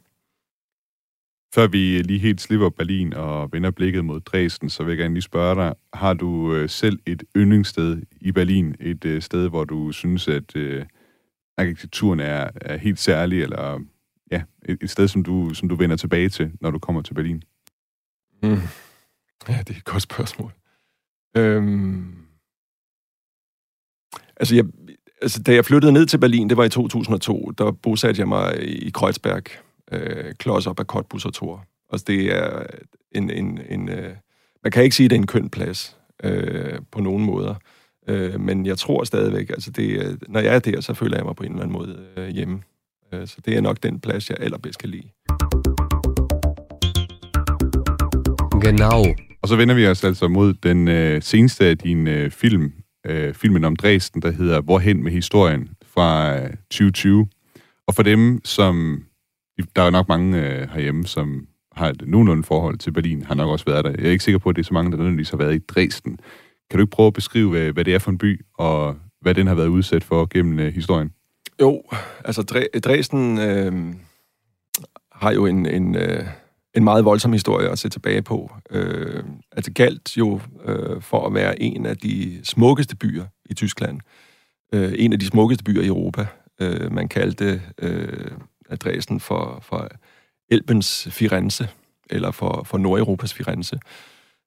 Før vi lige helt slipper Berlin og vender blikket mod Dresden, så vil jeg gerne lige spørge dig, har du øh, selv et yndlingssted i Berlin? Et øh, sted, hvor du synes, at øh, arkitekturen er, er helt særlig, eller ja, et, et sted, som du, som du vender tilbage til, når du kommer til Berlin? Mm. Ja, det er et godt spørgsmål. Øhm... Altså, jeg, altså, da jeg flyttede ned til Berlin, det var i 2002, der bosatte jeg mig i Kreuzberg, øh, klods op af Cottbus og Tor. Altså, det er en... en, en øh, man kan ikke sige, at det er en køn plads øh, på nogen måder. Øh, men jeg tror stadigvæk, altså det, når jeg er der, så føler jeg mig på en eller anden måde øh, hjemme. Øh, så det er nok den plads, jeg allerbedst kan lide. Genau. Og så vender vi os altså mod den øh, seneste af dine øh, film, øh, filmen om Dresden, der hedder Hvorhen med historien fra øh, 2020. Og for dem, som der er nok mange øh, herhjemme, som har et nogenlunde forhold til Berlin, har nok også været der. Jeg er ikke sikker på, at det er så mange, der nødvendigvis har været i Dresden. Kan du ikke prøve at beskrive, hvad, hvad det er for en by, og hvad den har været udsat for gennem øh, historien? Jo, altså Dresden øh, har jo en, en, øh, en meget voldsom historie at se tilbage på. Øh, altså galt jo øh, for at være en af de smukkeste byer i Tyskland. Øh, en af de smukkeste byer i Europa. Øh, man kaldte øh, adressen for, for Elbens Firenze, eller for, for Nordeuropas Firenze.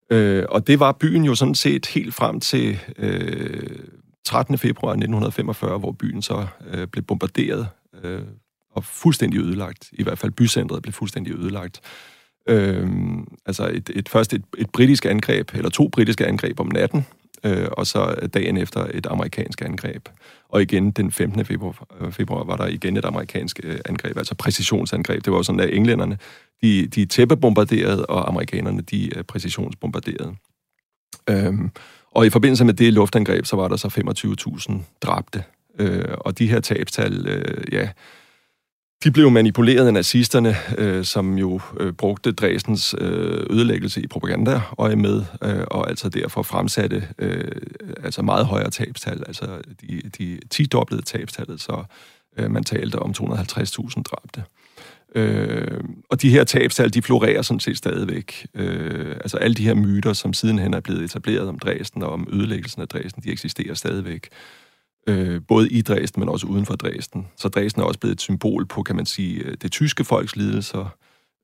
Øh, og det var byen jo sådan set helt frem til øh, 13. februar 1945, hvor byen så øh, blev bombarderet øh, og fuldstændig ødelagt. I hvert fald bycentret blev fuldstændig ødelagt. Øh, altså et, et, først et, et britisk angreb, eller to britiske angreb om natten, øh, og så dagen efter et amerikansk angreb. Og igen den 15. februar, øh, februar var der igen et amerikansk øh, angreb, altså præcisionsangreb. Det var sådan, at englænderne, de, de tæppebombarderede, og amerikanerne, de øh, præcisionsbombarderede. Øhm, og i forbindelse med det luftangreb, så var der så 25.000 dræbte. Øh, og de her tabstal, øh, ja, de blev manipuleret af nazisterne, øh, som jo øh, brugte Dresdens øh, ødelæggelse i propaganda og med, øh, og altså derfor fremsatte øh, altså meget højere tabstal, altså de, de 10-doblede tabstallet, så øh, man talte om 250.000 dræbte. Øh, og de her tabstal, de florerer sådan set stadigvæk. Øh, altså alle de her myter, som sidenhen er blevet etableret om Dresden og om ødelæggelsen af Dresden, de eksisterer stadigvæk øh, både i Dresden, men også uden for Dresden. Så Dresden er også blevet et symbol på, kan man sige, øh, det tyske folks lidelser,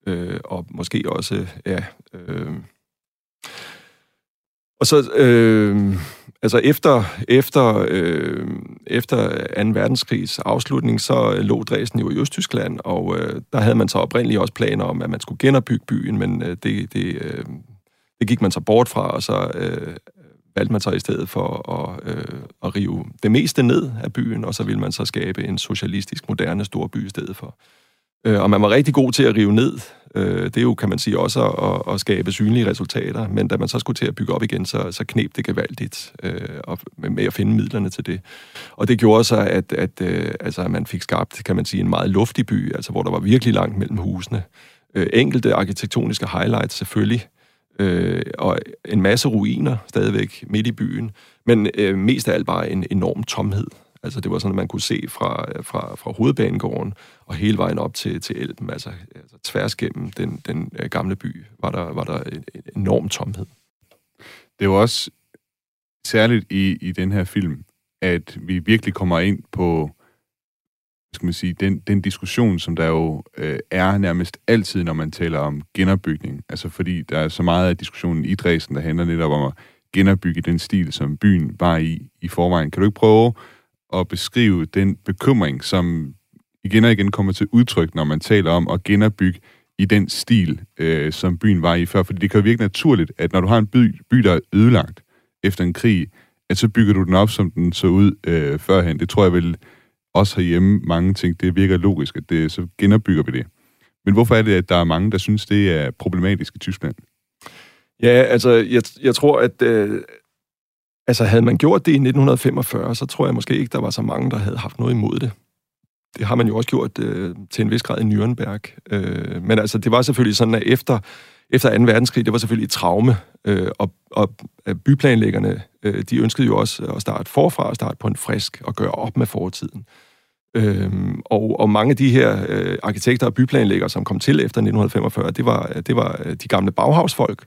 øh, og måske også, ja... Øh, og så, øh, altså efter, efter, øh, efter 2. verdenskrigs afslutning, så øh, lå Dresden jo i Østtyskland, og øh, der havde man så oprindeligt også planer om, at man skulle genopbygge byen, men øh, det, det, øh, det gik man så bort fra, og så øh, valgte man så i stedet for at, øh, at rive det meste ned af byen, og så ville man så skabe en socialistisk, moderne storby i stedet for. Øh, og man var rigtig god til at rive ned. Øh, det er jo, kan man sige, også at, at skabe synlige resultater, men da man så skulle til at bygge op igen, så, så knep det gevaldigt øh, og, med at finde midlerne til det. Og det gjorde så, at, at øh, altså, man fik skabt, kan man sige, en meget luftig by, altså hvor der var virkelig langt mellem husene. Øh, enkelte arkitektoniske highlights selvfølgelig, øh, og en masse ruiner stadigvæk midt i byen, men øh, mest af alt bare en enorm tomhed. Altså det var sådan, at man kunne se fra, fra, fra hovedbanegården og hele vejen op til, til Elben, altså, altså tværs gennem den, den øh, gamle by, var der, var der en enorm tomhed. Det var også særligt i, i den her film, at vi virkelig kommer ind på skal man sige, den, den diskussion, som der jo øh, er nærmest altid, når man taler om genopbygning. Altså fordi der er så meget af diskussionen i Dresden, der handler netop om at genopbygge den stil, som byen var i i forvejen. Kan du ikke prøve at beskrive den bekymring, som igen og igen kommer til udtryk, når man taler om at genopbygge i den stil, øh, som byen var i før? Fordi det kan jo virke naturligt, at når du har en by, by der er ødelagt efter en krig, at så bygger du den op, som den så ud øh, førhen. Det tror jeg vel også herhjemme mange ting, det virker logisk, at det, så genopbygger vi det. Men hvorfor er det, at der er mange, der synes, det er problematisk i Tyskland? Ja, altså, jeg, jeg tror, at øh, altså, havde man gjort det i 1945, så tror jeg måske ikke, der var så mange, der havde haft noget imod det. Det har man jo også gjort øh, til en vis grad i Nürnberg. Øh, men altså, det var selvfølgelig sådan, at efter, efter 2. verdenskrig, det var selvfølgelig et traume, øh, og, og øh, byplanlæggerne, øh, de ønskede jo også at starte forfra, og starte på en frisk og gøre op med fortiden. Øhm, og, og mange af de her øh, arkitekter og byplanlæggere, som kom til efter 1945, det var, øh, det var øh, de gamle baghavsfolk,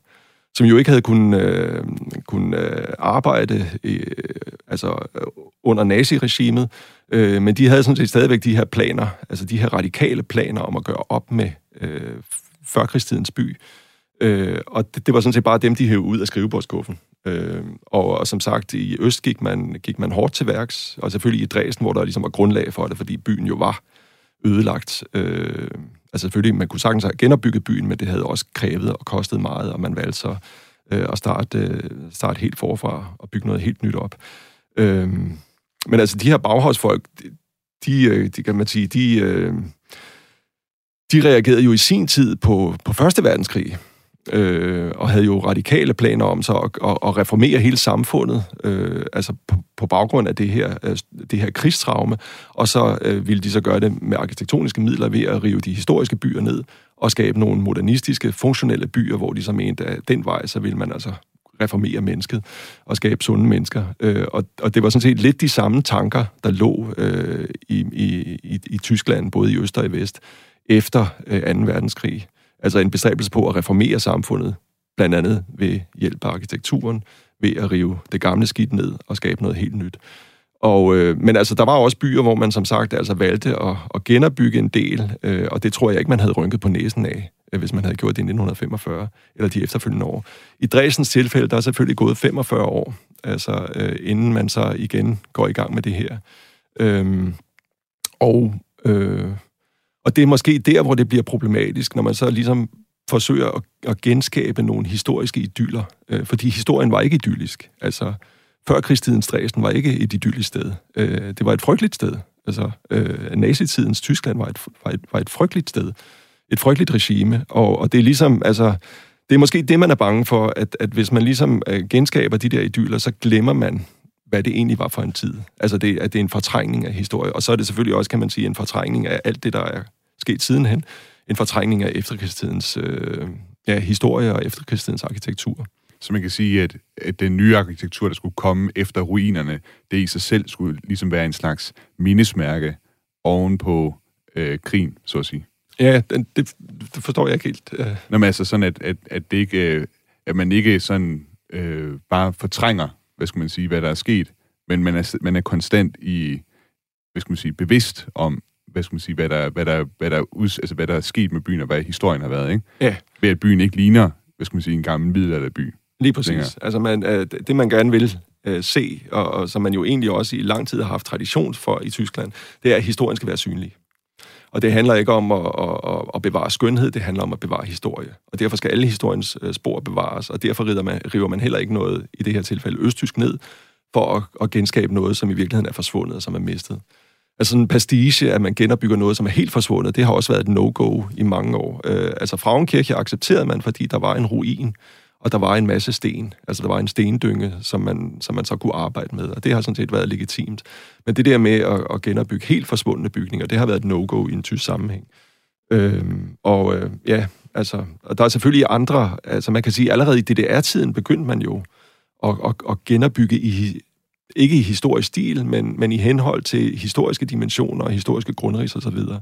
som jo ikke havde kunnet, øh, kun, øh, arbejde øh, altså, øh, under naziregimet, øh, men de havde sådan set stadigvæk de her planer, altså de her radikale planer om at gøre op med øh, førkrigstidens by. Øh, og det, det var sådan set bare dem, de hævde ud af skrivebordskuffen. Øh, og, og som sagt, i Øst gik man, gik man hårdt til værks, og selvfølgelig i Dresden, hvor der ligesom var grundlag for det, fordi byen jo var ødelagt. Øh, altså selvfølgelig, man kunne sagtens have genopbygget byen, men det havde også krævet og kostet meget, og man valgte så øh, at starte, øh, starte helt forfra og bygge noget helt nyt op. Øh, men altså, de her Bauhausfolk, de, øh, de kan man sige, de, øh, de reagerede jo i sin tid på, på Første Verdenskrig, øh, og havde jo radikale planer om sig at, at, at reformere hele samfundet, øh, altså på, på baggrund af det her, øh, det her krigstraume, og så øh, ville de så gøre det med arkitektoniske midler ved at rive de historiske byer ned og skabe nogle modernistiske, funktionelle byer, hvor de så mente, at den vej, så ville man altså reformere mennesket og skabe sunde mennesker. Øh, og, og det var sådan set lidt de samme tanker, der lå øh, i, i, i, i Tyskland, både i øst og i vest, efter øh, 2. verdenskrig. Altså en bestræbelse på at reformere samfundet, blandt andet ved hjælp af arkitekturen, ved at rive det gamle skidt ned og skabe noget helt nyt. Og, øh, men altså, der var også byer, hvor man som sagt altså valgte at, at genopbygge en del, øh, og det tror jeg ikke, man havde rynket på næsen af, øh, hvis man havde gjort det i 1945, eller de efterfølgende år. I Dresdens tilfælde, der er selvfølgelig gået 45 år, altså øh, inden man så igen går i gang med det her. Øhm, og, øh, og det er måske der, hvor det bliver problematisk, når man så ligesom forsøger at, at genskabe nogle historiske idyller, øh, fordi historien var ikke idyllisk. Altså, før krigstidens Dresden var ikke et idyllisk sted. Øh, det var et frygteligt sted. Altså, øh, nazitidens Tyskland var et, var, et, var et frygteligt sted. Et frygteligt regime. Og, og det er ligesom, altså, det er måske det, man er bange for, at, at hvis man ligesom øh, genskaber de der idyller, så glemmer man, hvad det egentlig var for en tid. Altså, det, at det er en fortrængning af historie. Og så er det selvfølgelig også, kan man sige, en fortrængning af alt det, der er sket sidenhen. En fortrængning af efterkrigstidens øh, ja, historie og efterkrigstidens arkitektur. Så man kan sige, at, at den nye arkitektur, der skulle komme efter ruinerne, det i sig selv skulle ligesom være en slags mindesmærke oven på øh, krigen, så at sige. Ja, det, det forstår jeg ikke helt. Øh. Nå, men altså sådan, at, at, at, det ikke, at man ikke sådan øh, bare fortrænger, hvad skal man sige, hvad der er sket, men man er, man er konstant i, hvad skal man sige, bevidst om, hvad skal man sige, hvad der, hvad der, hvad der, ud, altså, hvad der er sket med byen, og hvad historien har været, ikke? Ja. Ved at byen ikke ligner, hvad skal man sige, en gammel middelalderby. Lige præcis. Længere. Altså man, øh, det, man gerne vil øh, se, og, og som man jo egentlig også i lang tid har haft tradition for i Tyskland, det er, at historien skal være synlig. Og det handler ikke om at, at, at bevare skønhed, det handler om at bevare historie. Og derfor skal alle historiens øh, spor bevares, og derfor river man, river man heller ikke noget, i det her tilfælde østtysk, ned, for at, at genskabe noget, som i virkeligheden er forsvundet og som er mistet. Altså en pastiche, at man genopbygger noget, som er helt forsvundet, det har også været et no-go i mange år. Øh, altså Frauenkirche accepterede man, fordi der var en ruin, og der var en masse sten. Altså, der var en stendynge, som man, som man så kunne arbejde med, og det har sådan set været legitimt. Men det der med at, at genopbygge helt forsvundne bygninger, det har været et no-go i en tysk sammenhæng. Øh, og øh, ja, altså, og der er selvfølgelig andre, altså man kan sige, allerede i DDR-tiden begyndte man jo at, at, at genopbygge i ikke i historisk stil, men, men i henhold til historiske dimensioner og historiske grundrigs og så videre.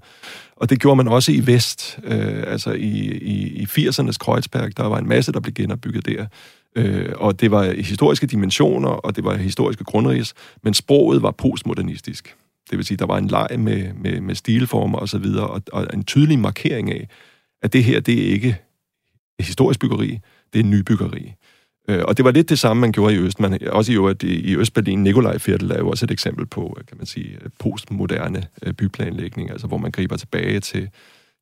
Og det gjorde man også i Vest, øh, altså i, i, i 80'ernes Kreuzberg, der var en masse, der blev genopbygget der. Øh, og det var historiske dimensioner, og det var historiske grundrigs, men sproget var postmodernistisk. Det vil sige, der var en leg med, med, med stilformer og så videre, og, og en tydelig markering af, at det her, det er ikke historisk byggeri, det er nybyggeri. Øh, og det var lidt det samme, man gjorde i Øst. Man, også i øvrigt i Østberlin, Nikolaj Viertel er jo også et eksempel på, øh, kan man sige, øh, postmoderne øh, byplanlægning, altså hvor man griber tilbage til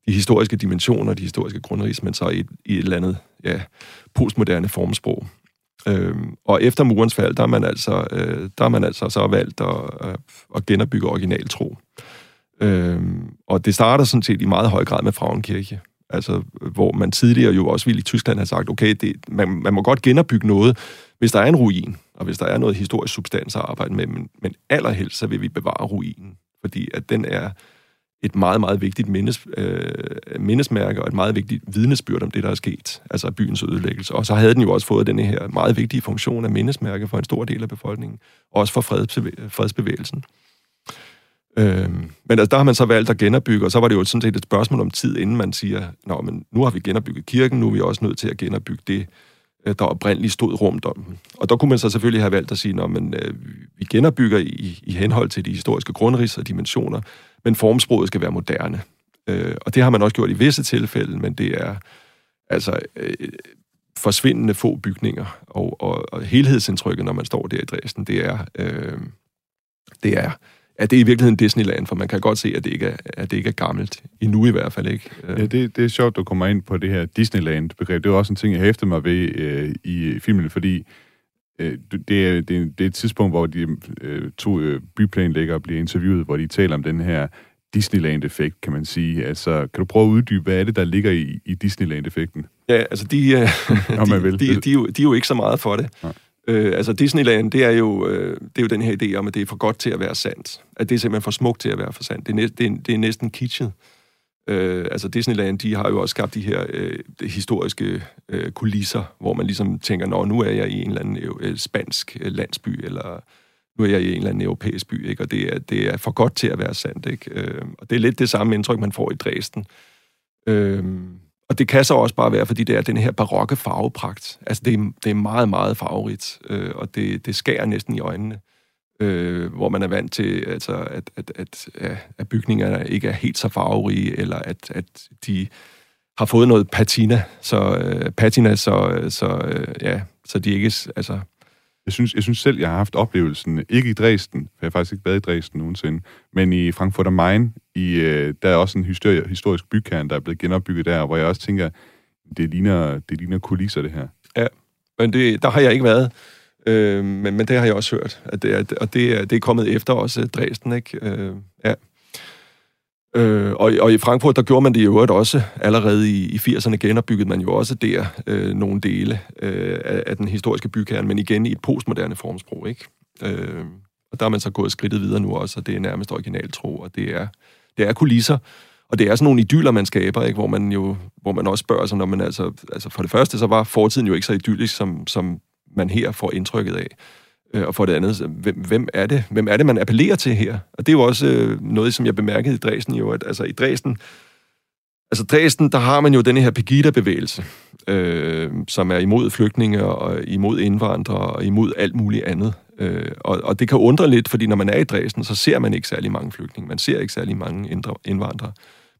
de historiske dimensioner, de historiske grundrigs, men så i et, i et eller andet ja, postmoderne formsprog. Øhm, og efter murens fald, der er man altså, øh, der er man altså så valgt at, øh, at genopbygge originaltro. Øhm, og det starter sådan set i meget høj grad med Frauenkirche. Altså, hvor man tidligere jo også ville i Tyskland have sagt, okay, det, man, man må godt genopbygge noget, hvis der er en ruin, og hvis der er noget historisk substans at arbejde med, men, men allerhelst så vil vi bevare ruinen, fordi at den er et meget, meget vigtigt mindes, øh, mindesmærke og et meget vigtigt vidnesbyrd om det, der er sket, altså byens ødelæggelse. Og så havde den jo også fået den her meget vigtige funktion af mindesmærke for en stor del af befolkningen, også for fredsbevægelsen. Øhm, men altså, der har man så valgt at genopbygge, og så var det jo sådan set et spørgsmål om tid, inden man siger, Nå, men nu har vi genopbygget kirken, nu er vi også nødt til at genopbygge det, øh, der oprindeligt stod rundt om den. Og der kunne man så selvfølgelig have valgt at sige, at øh, vi genopbygger i, i henhold til de historiske grundrids og dimensioner, men formsproget skal være moderne. Øh, og det har man også gjort i visse tilfælde, men det er altså øh, forsvindende få bygninger, og, og, og helhedsindtrykket, når man står der i Dresden, det er, øh, det er er det i virkeligheden Disneyland, for man kan godt se, at det ikke er, at det ikke er gammelt. Endnu i hvert fald ikke. Ja, det, det er sjovt, du kommer ind på det her Disneyland-begreb. Det er også en ting, jeg hæfter mig ved øh, i filmen, fordi øh, det, er, det, er, det er et tidspunkt, hvor de øh, to øh, byplanlæggere bliver interviewet, hvor de taler om den her Disneyland-effekt, kan man sige. Altså, kan du prøve at uddybe, hvad er det, der ligger i, i Disneyland-effekten? Ja, altså, de, øh, de, de, de, de, er jo, de er jo ikke så meget for det. Nej. Øh, altså Disneyland, det er, jo, øh, det er jo den her idé om, at det er for godt til at være sandt. At det er simpelthen for smukt til at være for sandt. Det er, næ- det er, det er næsten kitschet. Øh, altså Disneyland, de har jo også skabt de her øh, de historiske øh, kulisser, hvor man ligesom tænker, nå, nu er jeg i en eller anden øh, spansk øh, landsby, eller nu er jeg i en eller anden europæisk by, ikke? og det er, det er for godt til at være sandt. Ikke? Øh, og det er lidt det samme indtryk, man får i Dresden. Øh, og det kan så også bare være, fordi det er den her barokke farvepragt. Altså, det er, det er meget, meget farverigt, øh, og det, det skærer næsten i øjnene. Øh, hvor man er vant til, altså, at, at, at, at bygningerne ikke er helt så farverige, eller at, at de har fået noget patina, så, øh, patina, så, så, øh, ja, så de ikke... Altså, jeg synes, jeg synes selv, jeg har haft oplevelsen, ikke i Dresden, for jeg har faktisk ikke været i Dresden nogensinde, men i Frankfurt am Main, i, øh, der er også en historie, historisk bykern, der er blevet genopbygget der, hvor jeg også tænker, det ligner, det ligner kulisser, det her. Ja, men det, der har jeg ikke været. Øh, men, men det har jeg også hørt, at det er, og det er, det er kommet efter også øh, Dresden, ikke? Øh, ja. Øh, og, og i Frankfurt, der gjorde man det jo også allerede i, i 80'erne, genopbyggede man jo også der øh, nogle dele øh, af, af den historiske bykerne, men igen i et postmoderne formsprog, ikke? Øh, og der er man så gået skridtet videre nu også, og det er nærmest originaltro, og det er, det er kulisser, og det er sådan nogle idyller, man skaber, ikke? Hvor man jo hvor man også spørger sig, når man altså, altså for det første, så var fortiden jo ikke så idyllisk, som, som man her får indtrykket af. Øh, og for det andet, hvem, hvem, er det, hvem er det, man appellerer til her? Og det er jo også øh, noget, som jeg bemærkede i Dresden jo, at altså i Dresden, altså Dresden, der har man jo denne her Pegida-bevægelse, øh, som er imod flygtninge og imod indvandrere og imod alt muligt andet. Øh, og, og det kan undre lidt, fordi når man er i Dresden, så ser man ikke særlig mange flygtninge. Man ser ikke særlig mange indvandrere.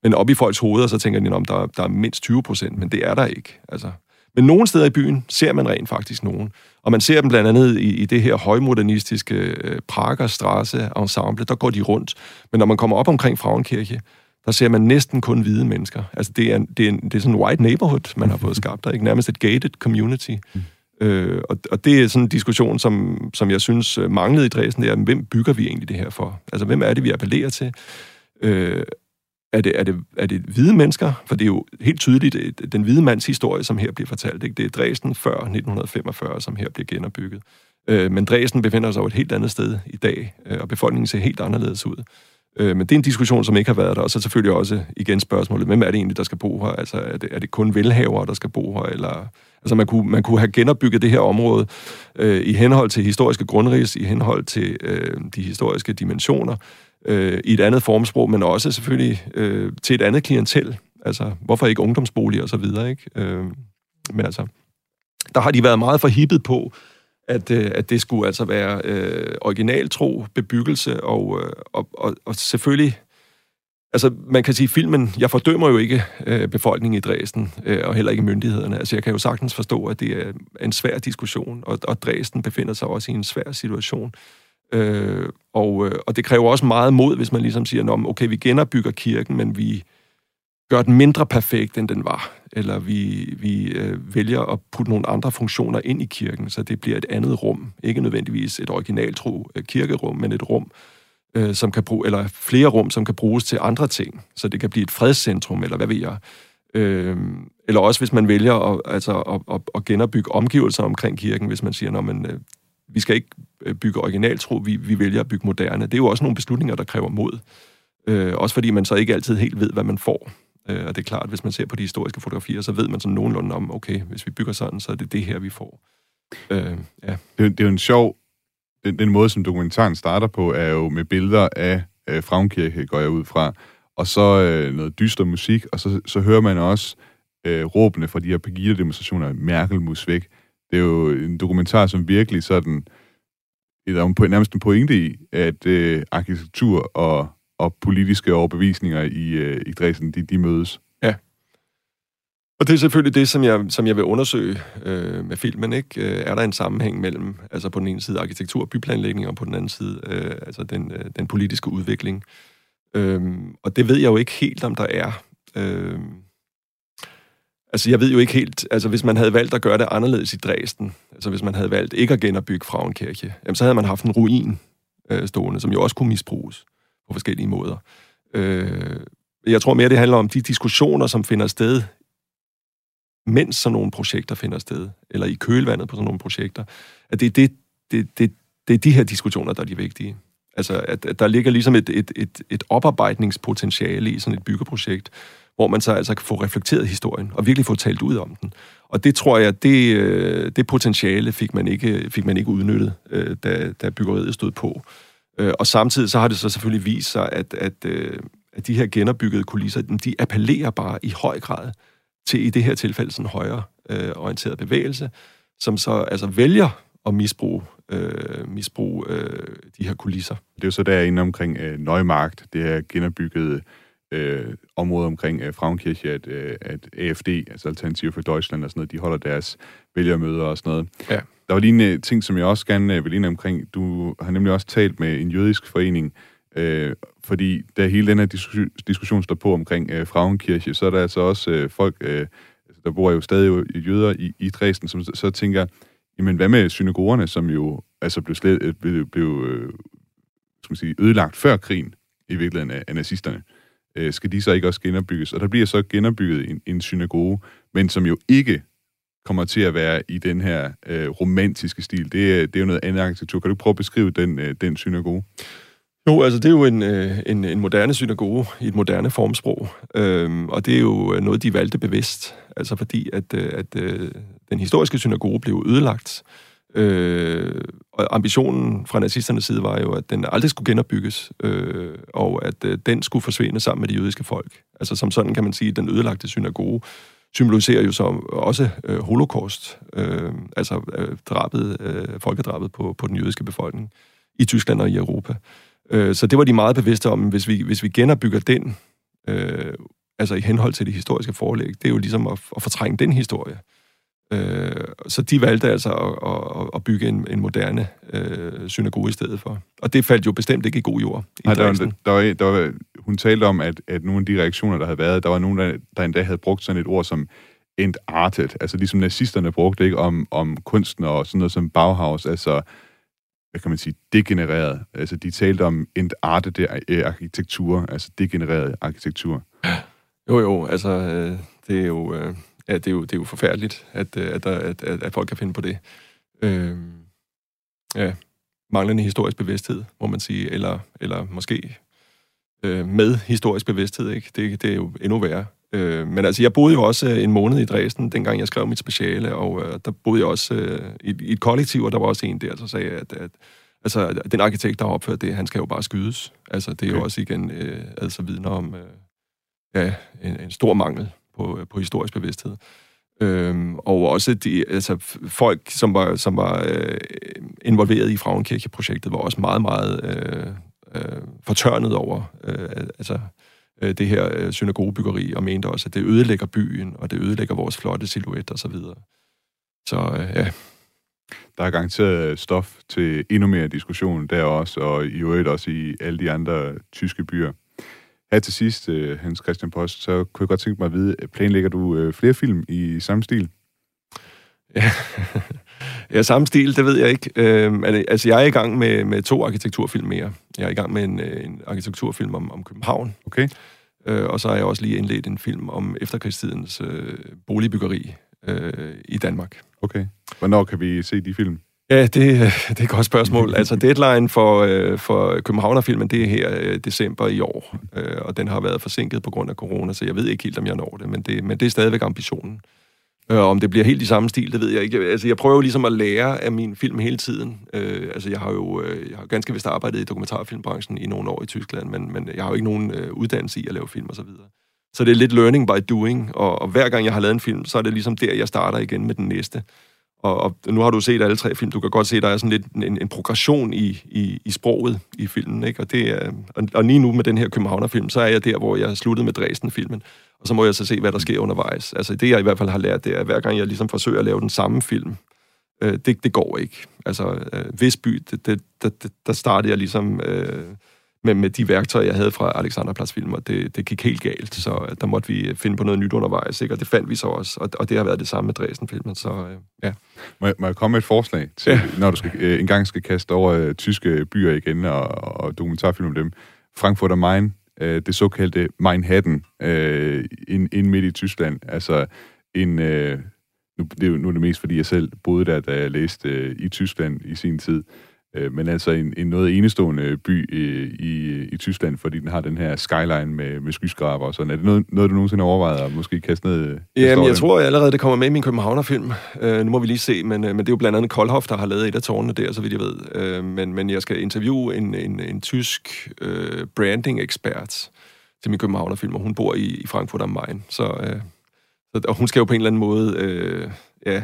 Men op i folks hoveder, så tænker de, om der, der er mindst 20 procent, men det er der ikke. Altså, men nogle steder i byen ser man rent faktisk nogen. Og man ser dem blandt andet i, i det her højmodernistiske øh, Prager Strasse ensemble, der går de rundt. Men når man kommer op omkring Frauenkirche, der ser man næsten kun hvide mennesker. Altså det er, det er, det er sådan en white neighborhood, man har fået skabt der, ikke? Nærmest et gated community. Mm. Øh, og, og det er sådan en diskussion, som, som jeg synes øh, manglede i Dresden, det er, hvem bygger vi egentlig det her for? Altså hvem er det, vi appellerer til? Øh, er det, er, det, er det hvide mennesker? For det er jo helt tydeligt øh, den hvide mands historie, som her bliver fortalt. Ikke? Det er Dresden før 1945, som her bliver genopbygget. Øh, men Dresden befinder sig jo et helt andet sted i dag, øh, og befolkningen ser helt anderledes ud. Øh, men det er en diskussion, som ikke har været der. Og så selvfølgelig også igen spørgsmålet, hvem er det egentlig, der skal bo her? Altså er det, er det kun velhavere, der skal bo her? Eller, altså man kunne, man kunne have genopbygget det her område øh, i henhold til historiske grundrigs, i henhold til øh, de historiske dimensioner, øh, i et andet formsprog, men også selvfølgelig øh, til et andet klientel. Altså, hvorfor ikke ungdomsboliger og så videre, ikke? Øh, men altså, der har de været meget forhippet på, at, øh, at det skulle altså være øh, originaltro, bebyggelse, og, øh, og, og, og selvfølgelig... Altså, man kan sige, filmen, jeg fordømmer jo ikke øh, befolkningen i Dresden, øh, og heller ikke myndighederne. Altså, jeg kan jo sagtens forstå, at det er en svær diskussion, og, og Dresden befinder sig også i en svær situation. Øh, og, øh, og det kræver også meget mod, hvis man ligesom siger, okay, vi genopbygger kirken, men vi gør den mindre perfekt, end den var. Eller vi, vi øh, vælger at putte nogle andre funktioner ind i kirken, så det bliver et andet rum. Ikke nødvendigvis et originaltro øh, kirkerum, men et rum, øh, som kan bruge, eller flere rum, som kan bruges til andre ting. Så det kan blive et fredscentrum, eller hvad ved jeg. Øh, eller også hvis man vælger at, altså, at, at, at genopbygge omgivelser omkring kirken, hvis man siger, når man, øh, vi skal ikke øh, bygge originaltro, vi, vi vælger at bygge moderne. Det er jo også nogle beslutninger, der kræver mod. Øh, også fordi man så ikke altid helt ved, hvad man får. Øh, og det er klart, hvis man ser på de historiske fotografier, så ved man sådan nogenlunde om, okay, hvis vi bygger sådan, så er det det her, vi får. Øh, ja. det, det er jo en sjov... Den, den måde, som dokumentaren starter på, er jo med billeder af øh, Frauenkirche, går jeg ud fra, og så øh, noget dyster musik, og så, så hører man også øh, råbene fra de her Pegida-demonstrationer, Merkel mus væk. Det er jo en dokumentar, som virkelig sådan... Der er nærmest en pointe i, at øh, arkitektur og, og politiske overbevisninger i, øh, i Dresden, de, de mødes. Ja. Og det er selvfølgelig det, som jeg, som jeg vil undersøge øh, med filmen. Ikke? Øh, er der en sammenhæng mellem, altså på den ene side arkitektur og byplanlægning, og på den anden side øh, altså den, øh, den politiske udvikling. Øh, og det ved jeg jo ikke helt, om der er. Øh, Altså, jeg ved jo ikke helt... Altså, hvis man havde valgt at gøre det anderledes i Dresden, altså hvis man havde valgt ikke at genopbygge Frauenkirche, jamen, så havde man haft en ruin øh, stående, som jo også kunne misbruges på forskellige måder. Øh, jeg tror mere, det handler om de diskussioner, som finder sted, mens sådan nogle projekter finder sted, eller i kølvandet på sådan nogle projekter, at det er, det, det, det, det er de her diskussioner, der er de vigtige. Altså, at, at der ligger ligesom et, et, et, et oparbejdningspotentiale i sådan et byggeprojekt, hvor man så altså kan få reflekteret historien, og virkelig få talt ud om den. Og det tror jeg, det, øh, det potentiale fik man ikke, fik man ikke udnyttet, øh, da, da byggeriet stod på. Øh, og samtidig så har det så selvfølgelig vist sig, at, at, at de her genopbyggede kulisser, de appellerer bare i høj grad til i det her tilfælde sådan højere øh, orienteret bevægelse, som så altså vælger at misbruge, øh, misbruge øh, de her kulisser. Det er jo så derinde omkring øh, Neumarkt, det her genopbyggede øh, område omkring øh, Frauenkirche, at, øh, at AFD, altså Alternativ for Deutschland og sådan noget, de holder deres vælgermøder og sådan noget. Ja. Der var lige en øh, ting, som jeg også gerne øh, vil ind omkring. Du har nemlig også talt med en jødisk forening, øh, fordi da hele den her diskussion, diskussion står på omkring øh, Frauenkirche, så er der altså også øh, folk, øh, altså, der bor jo stadig jøder i, i Dresden, som så tænker, jamen hvad med synagogerne, som jo altså blev, slet, øh, blev, blev øh, skal man sige, ødelagt før krigen i virkeligheden af, af nazisterne? Øh, skal de så ikke også genopbygges? Og der bliver så genopbygget en, en synagoge, men som jo ikke kommer til at være i den her øh, romantiske stil. Det, det er jo noget andet arkitektur. Kan du prøve at beskrive den, øh, den synagoge? Jo, altså det er jo en, øh, en, en moderne synagoge i et moderne formsprog, øhm, og det er jo øh, noget, de valgte bevidst, altså fordi at, øh, at øh, den historiske synagoge blev ødelagt, øh, og ambitionen fra nazisternes side var jo, at den aldrig skulle genopbygges, øh, og at øh, den skulle forsvinde sammen med de jødiske folk. Altså som sådan kan man sige, at den ødelagte synagoge symboliserer jo så også øh, holocaust, øh, altså øh, drabet, øh, folkedrabet på, på den jødiske befolkning i Tyskland og i Europa. Øh, så det var de meget bevidste om, hvis vi, hvis vi genopbygger den, øh, altså i henhold til det historiske forlæg, det er jo ligesom at, at fortrænge den historie. Øh, så de valgte altså at, at, at bygge en, en moderne øh, synagoge i stedet for. Og det faldt jo bestemt ikke i god jord. I Nej, der, var, der, var, der var, hun talte om, at, at nogle af de reaktioner, der havde været, der var nogen, der, der endda havde brugt sådan et ord som entartet, altså ligesom nazisterne brugte ikke om, om kunsten og sådan noget som Bauhaus, altså hvad kan man sige, degenereret. Altså, de talte om entartet arkitektur, altså degenereret arkitektur. Jo, jo, altså, øh, det er jo, øh, ja, det er jo, det er jo forfærdeligt, at, øh, at, der, at, at, at folk kan finde på det. Øh, ja, manglende historisk bevidsthed, må man sige, eller, eller måske øh, med historisk bevidsthed, ikke? Det, det er jo endnu værre. Øh, men altså, jeg boede jo også en måned i Dresden, dengang jeg skrev mit speciale, og øh, der boede jeg også øh, i, i et kollektiv, og der var også en der, der sagde, at, at altså, den arkitekt, der har opført det, han skal jo bare skydes. Altså, det er okay. jo også igen øh, altså vidner om øh, ja, en, en stor mangel på, på historisk bevidsthed. Øhm, og også de, altså, folk, som var, som var øh, involveret i Frauenkirche-projektet, var også meget, meget øh, øh, fortørnet over øh, altså, øh, det her øh, synagogebyggeri, og mente også, at det ødelægger byen, og det ødelægger vores flotte silhuet og så videre. Så øh, ja. Der er garanteret stof til endnu mere diskussion der også, og i øvrigt også i alle de andre tyske byer. Her til sidst, øh, Hans Christian Post, så kunne jeg godt tænke mig at vide, planlægger du øh, flere film i samme stil? Ja, ja samme stil, det ved jeg ikke. Øh, altså, jeg er i gang med, med to arkitekturfilm mere. Jeg er i gang med en, øh, en arkitekturfilm om, om København. Okay. Øh, og så har jeg også lige indledt en film om efterkrigstidens øh, boligbyggeri øh, i Danmark. Okay. Hvornår kan vi se de film? Ja, det, øh, det er et godt spørgsmål. Altså, deadline for, øh, for Københavnerfilmen, det er her øh, december i år, øh, og den har været forsinket på grund af corona, så jeg ved ikke helt, om jeg når det, men det, men det er stadigvæk ambitionen. Øh, om det bliver helt i samme stil, det ved jeg ikke. Altså, jeg prøver jo ligesom at lære af min film hele tiden. Øh, altså, jeg har jo øh, jeg har ganske vist arbejdet i dokumentarfilmbranchen i nogle år i Tyskland, men, men jeg har jo ikke nogen øh, uddannelse i at lave film og så videre. Så det er lidt learning by doing, og, og hver gang jeg har lavet en film, så er det ligesom der, jeg starter igen med den næste. Og, og nu har du set alle tre film. Du kan godt se, der er sådan lidt en, en progression i, i, i sproget i filmen. Ikke? Og, det er, og, og lige nu med den her Københavner-film, så er jeg der, hvor jeg sluttede med Dresden-filmen. Og så må jeg så se, hvad der sker undervejs. Altså det, jeg i hvert fald har lært, det er, at hver gang jeg ligesom forsøger at lave den samme film, øh, det, det går ikke. Altså, øh, Visby, det, det, det, der startede jeg ligesom... Øh, med, med de værktøjer, jeg havde fra Alexanderplads-filmer, det, det gik helt galt, så der måtte vi finde på noget nyt undervejs, ikke? og det fandt vi så også, og, og det har været det samme med Dresden-filmen, så øh, ja. Må jeg, må jeg komme med et forslag til, ja. når du skal, øh, engang skal kaste over øh, tyske byer igen og, og dokumentarfilm om dem? Frankfurt am Main, øh, det såkaldte Manhattan, øh, ind, ind midt i Tyskland, altså en... Øh, nu, det er nu er det mest, fordi jeg selv boede der, da jeg læste øh, i Tyskland i sin tid. Øh, men altså en, en noget enestående by i, i, i Tyskland, fordi den har den her skyline med, med skyskraber og sådan. Er det noget, noget du nogensinde har overvejet at måske kaste ned? Jamen, jeg tror jeg allerede, det kommer med i min Københavnerfilm. Uh, nu må vi lige se, men, uh, men det er jo blandt andet Koldhoff, der har lavet et af tårnene der, så vidt jeg ved. Uh, men, men jeg skal interviewe en, en, en tysk uh, branding-ekspert til min københavnerfilm, og hun bor i, i Frankfurt am Main. Så, øh, så, og hun skal jo på en eller anden måde, øh, ja,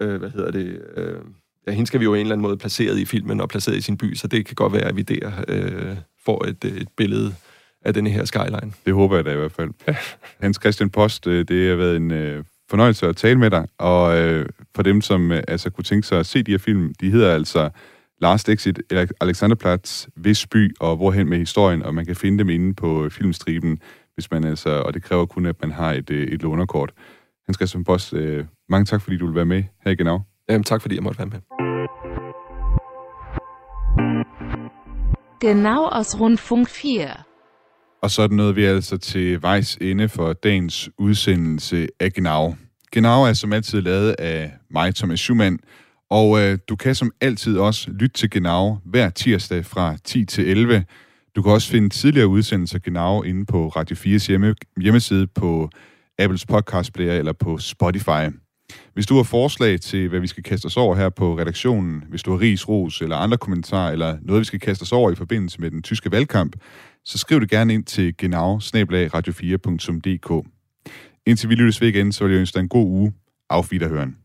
øh, hvad hedder det, øh, ja, hende skal vi jo en eller anden måde placeret i filmen og placeret i sin by, så det kan godt være, at vi der øh, får et, et billede af denne her skyline. Det håber jeg da i hvert fald. Hans Christian Post, øh, det har været en øh, fornøjelse at tale med dig, og øh, for dem, som øh, altså kunne tænke sig at se de her film, de hedder altså Last Exit, Alexanderplatz, Visby og Hvorhen med historien, og man kan finde dem inde på filmstriben, hvis man altså, og det kræver kun, at man har et, øh, et lånerkort. Hans Christian Post, øh, mange tak, fordi du vil være med her i Genau. Jamen, tak, fordi jeg måtte være med. Genau aus Rundfunk 4. Og så er det noget, vi altså til vejs ende for dagens udsendelse af Genau. Genau er som altid lavet af mig, Thomas Schumann, og øh, du kan som altid også lytte til Genau hver tirsdag fra 10 til 11. Du kan også finde tidligere udsendelser Genau inde på Radio 4's hjemme, hjemmeside på Apples podcast player eller på Spotify. Hvis du har forslag til, hvad vi skal kaste os over her på redaktionen, hvis du har ris, ros eller andre kommentarer, eller noget, vi skal kaste os over i forbindelse med den tyske valgkamp, så skriv det gerne ind til genau radio4.dk. Indtil vi lyttes ved igen, så vil jeg ønske dig en god uge. Auf Wiederhören.